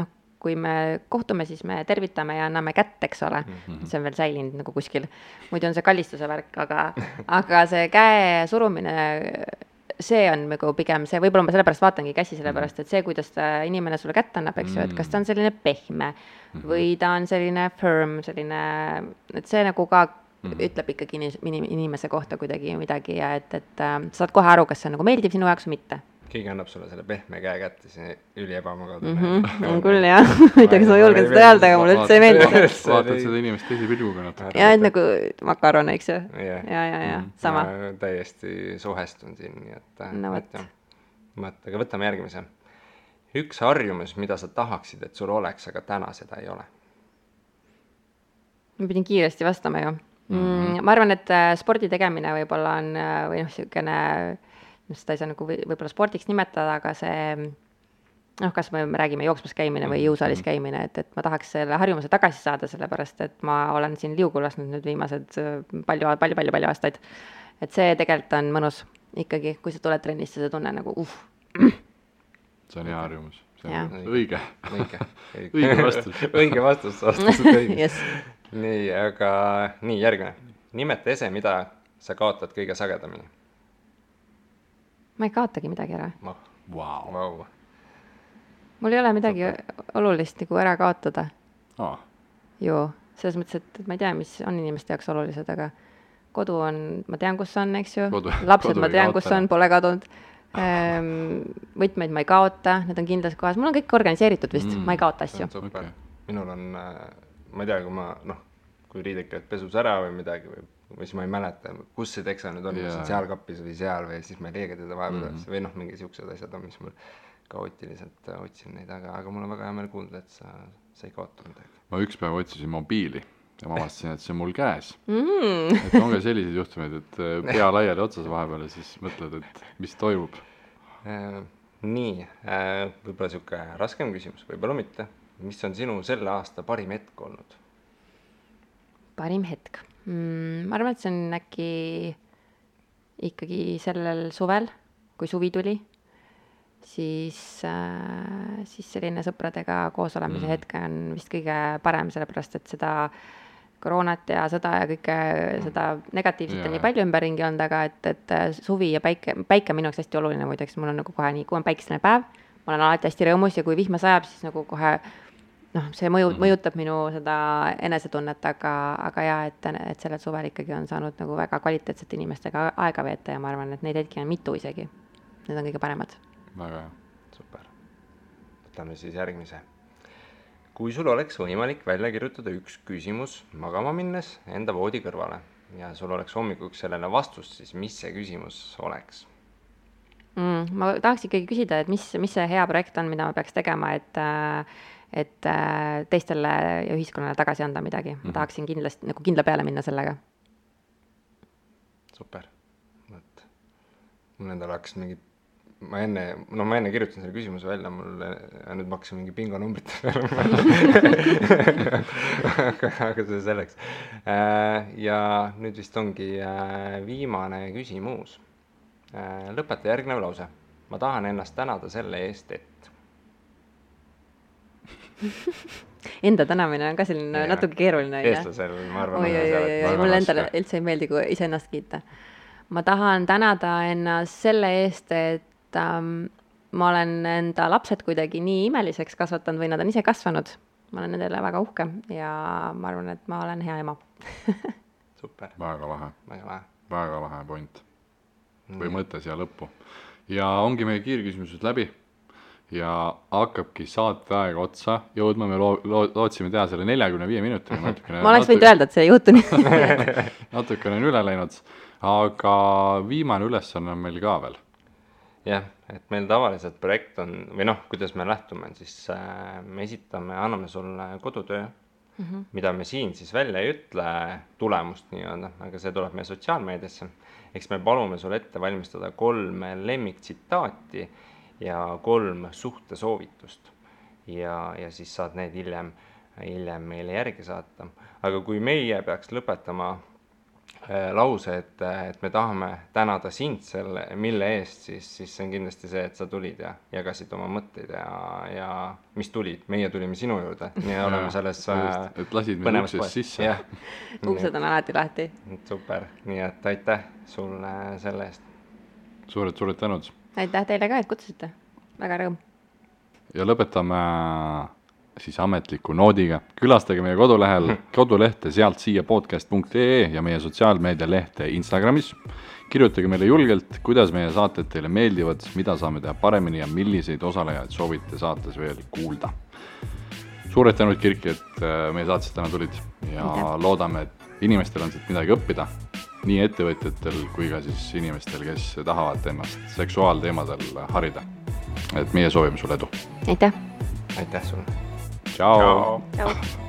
noh, kui me kohtume, siis me tervitame ja anname kätt, eks ole mm. -hmm. see on veel säilinud nagu kuskil. muidu on see kallistuse värk, aga, aga see käe surumine, see on nagu pigem see, võib-olla ma sellepärast vaatangi käsi, sellepärast et see, kuidas ta inimene sulle kätt annab, eks ju, et kas ta on selline pehme või ta on selline firm, selline, et see nagu ka ütleb ikkagi inis- inim- inimese kohta kuidagi midagi ja et, et äh, sa saad kohe aru, kas see on nagu meeldib sinu jaoks või mitte keegi annab sulle selle pehme käe kätte, siis üliebamugav mm. -hmm. on küll jah, ma ei tea, kas ma julgen seda öelda, aga mulle üldse ei meeldi see. See vaatad seda inimest teise pilguga natuke. ja et nagu makaron, eks ju. Jah. ja, ja, ja sama. ma täiesti suhestun siin, nii et No et vot. vot, aga võtame järgmise. üks harjumus, mida sa tahaksid, et sul oleks, aga täna seda ei ole. ma pidin kiiresti vastama ju mm,. ma arvan, et äh, spordi tegemine võib-olla on äh, või noh, niisugune, seda ei saa nagu või- võib-olla spordiks nimetada, aga see noh, kas me räägime jooksmas käimine või jõusaalis käimine, et, et ma tahaks selle harjumuse tagasi saada, sellepärast et ma olen siin liugu lasknud nüüd viimased äh, palju, palju, palju, palju aastaid. et see tegelikult on mõnus ikkagi, kui sa tuled trennist ja sa tunned nagu uh, see on hea harjumus, see on õige. õige. Õige vastus. õige vastus, vastused õiged Jess. nii, aga nii järgmine. nimeta ese, mida sa kaotad kõige sagedamini. Ma ei kaotagi midagi ära. noh, Vau. vau. mul ei ole midagi olulist nagu ära kaotada aa, ju, selles mõttes, et ma ei tea, mis on inimeste jaoks olulised, aga kodu on, ma tean, kus on, eks ju lapsed kodu ma tean, kus on, pole kadunud ehm,. võtmeid ma ei kaota, need on kindlas kohas, mul on kõik organiseeritud vist mm., ma ei kaota asju okay.. minul on äh, ma ei tea, kui ma noh, kui riided käivad pesus ära või midagi või, või siis ma ei mäleta, kus see teksa nüüd on kas Jaa. on seal kapis või seal või siis ma ei leia teda vahepeal üles või noh, mingi siuksed asjad on, mis mul kaootiliselt äh, otsin neid, aga, aga mul on väga hea meel kuulda, et sa, sa ei kaota midagi. ma üks päev otsisin mobiili ja ma avastasin, et see on mul käes. mm.. et on ka selliseid juhtumeid, et äh, pea laiali otsas vahepeal ja siis mõtled, et mis toimub. Äh, nii, võib-olla sihuke raskem küsimus, võib-olla mitte. mis on sinu selle aasta parim hetk olnud? parim hetk mm,? ma arvan, et see on äkki ikkagi sellel suvel, kui suvi tuli, siis äh,, siis selline sõpradega koos olemise Mm. hetk on vist kõige parem, sellepärast et seda koroonat ja sõda ja kõike seda negatiivset on nii palju ümberringi olnud, aga et, et äh, suvi ja päike, päike on minu jaoks hästi oluline muideks, mul on nagu kohe nii, kui on päikeseline päev, ma olen alati hästi rõõmus ja kui vihma sajab, siis nagu kohe noh, see mõju, Mhm. mõjutab minu seda enesetunnet, aga, aga jaa, et, et sellel suvel ikkagi on saanud nagu väga kvaliteetsete inimestega aega veeta ja ma arvan, et neid hetki on mitu isegi. Need on kõige paremad. väga hea. super. võtame siis järgmise. kui sul oleks võimalik välja kirjutada üks küsimus magama minnes enda voodi kõrvale ja sul oleks hommikuks sellele vastus, siis mis see küsimus oleks? mm,. ma tahaks ikkagi küsida, et mis, mis see hea projekt on, mida ma peaks tegema, et äh, et äh, teistele ja ühiskonnale tagasi anda midagi, ma Mhm. tahaksin kindlasti nagu kindla peale minna sellega. super, vot. mul endal hakkas mingi, ma enne, no ma enne kirjutasin selle küsimuse välja, mul nüüd ma hakkasin mingi bingonumbrite peale aga, aga see selleks. ja nüüd vist ongi äh, viimane küsimus. lõpeta järgnev lause. ma tahan ennast tänada selle eest, et Enda tänamine on ka selline Jaa. natuke keeruline, eestlasel, ma arvan. oi, oi, oi, oi, mulle endale üldse ei meeldi, kui iseennast kiita. ma tahan tänada ennast selle eest, et ähm, ma olen enda lapsed kuidagi nii imeliseks kasvatanud või nad on ise kasvanud. ma olen nendele väga uhke ja ma arvan, et ma olen hea ema. super, väga lahe, väga lahe. väga lahe point või mõte siia lõppu. ja ongi meie kiirküsimused läbi ja hakkabki saateaeg otsa jõudma, me loo-, loo-, lootsime teha selle neljakümne viie minutiga natukene. ma oleks võinud öelda, et see ei juhtu nii. natukene on üle läinud, aga viimane ülesanne on meil ka veel. jah, et meil tavaliselt projekt on või noh, kuidas me lähtume, siis äh, me esitame, anname sulle kodutöö mm, -hmm. mida me siin siis välja ei ütle, tulemust nii-öelda, aga see tuleb meie sotsiaalmeediasse. eks me palume sul ette valmistada kolm lemmiktsitaati ja kolm suhtesoovitust. ja, ja siis saad need hiljem, hiljem meile järgi saata. aga kui meie peaks lõpetama äh, lause, et, et me tahame tänada sind selle, mille eest, siis, siis see on kindlasti see, et sa tulid ja jagasid oma mõtteid ja, ja mis tulid, meie tulime sinu juurde, nii oleme selles äh, et lasid meid põnevas uksest poes. sisse. uksed on alati lahti. super, nii et aitäh sulle selle eest. suured, suured tänud aitäh teile ka, et kutsusite. väga rõõm. ja lõpetame siis ametliku noodiga. külastage meie kodulehel, kodulehte sealt siia podcast.ee ja meie sotsiaalmeedia lehte Instagramis. kirjutage meile julgelt, kuidas meie saated teile meeldivad, mida saame teha paremini ja milliseid osalejaid soovite saates veel kuulda. suured tänud, Kirki, et äh, meie saatesse täna tulid ja Aitäh. loodame, et inimestel on siit midagi õppida. Nii ettevõtjatel kui ka siis inimestel, kes tahavad ennast seksuaalteemadel harida. et meie soovime sulle edu. aitäh. aitäh sulle. tšau, tšau..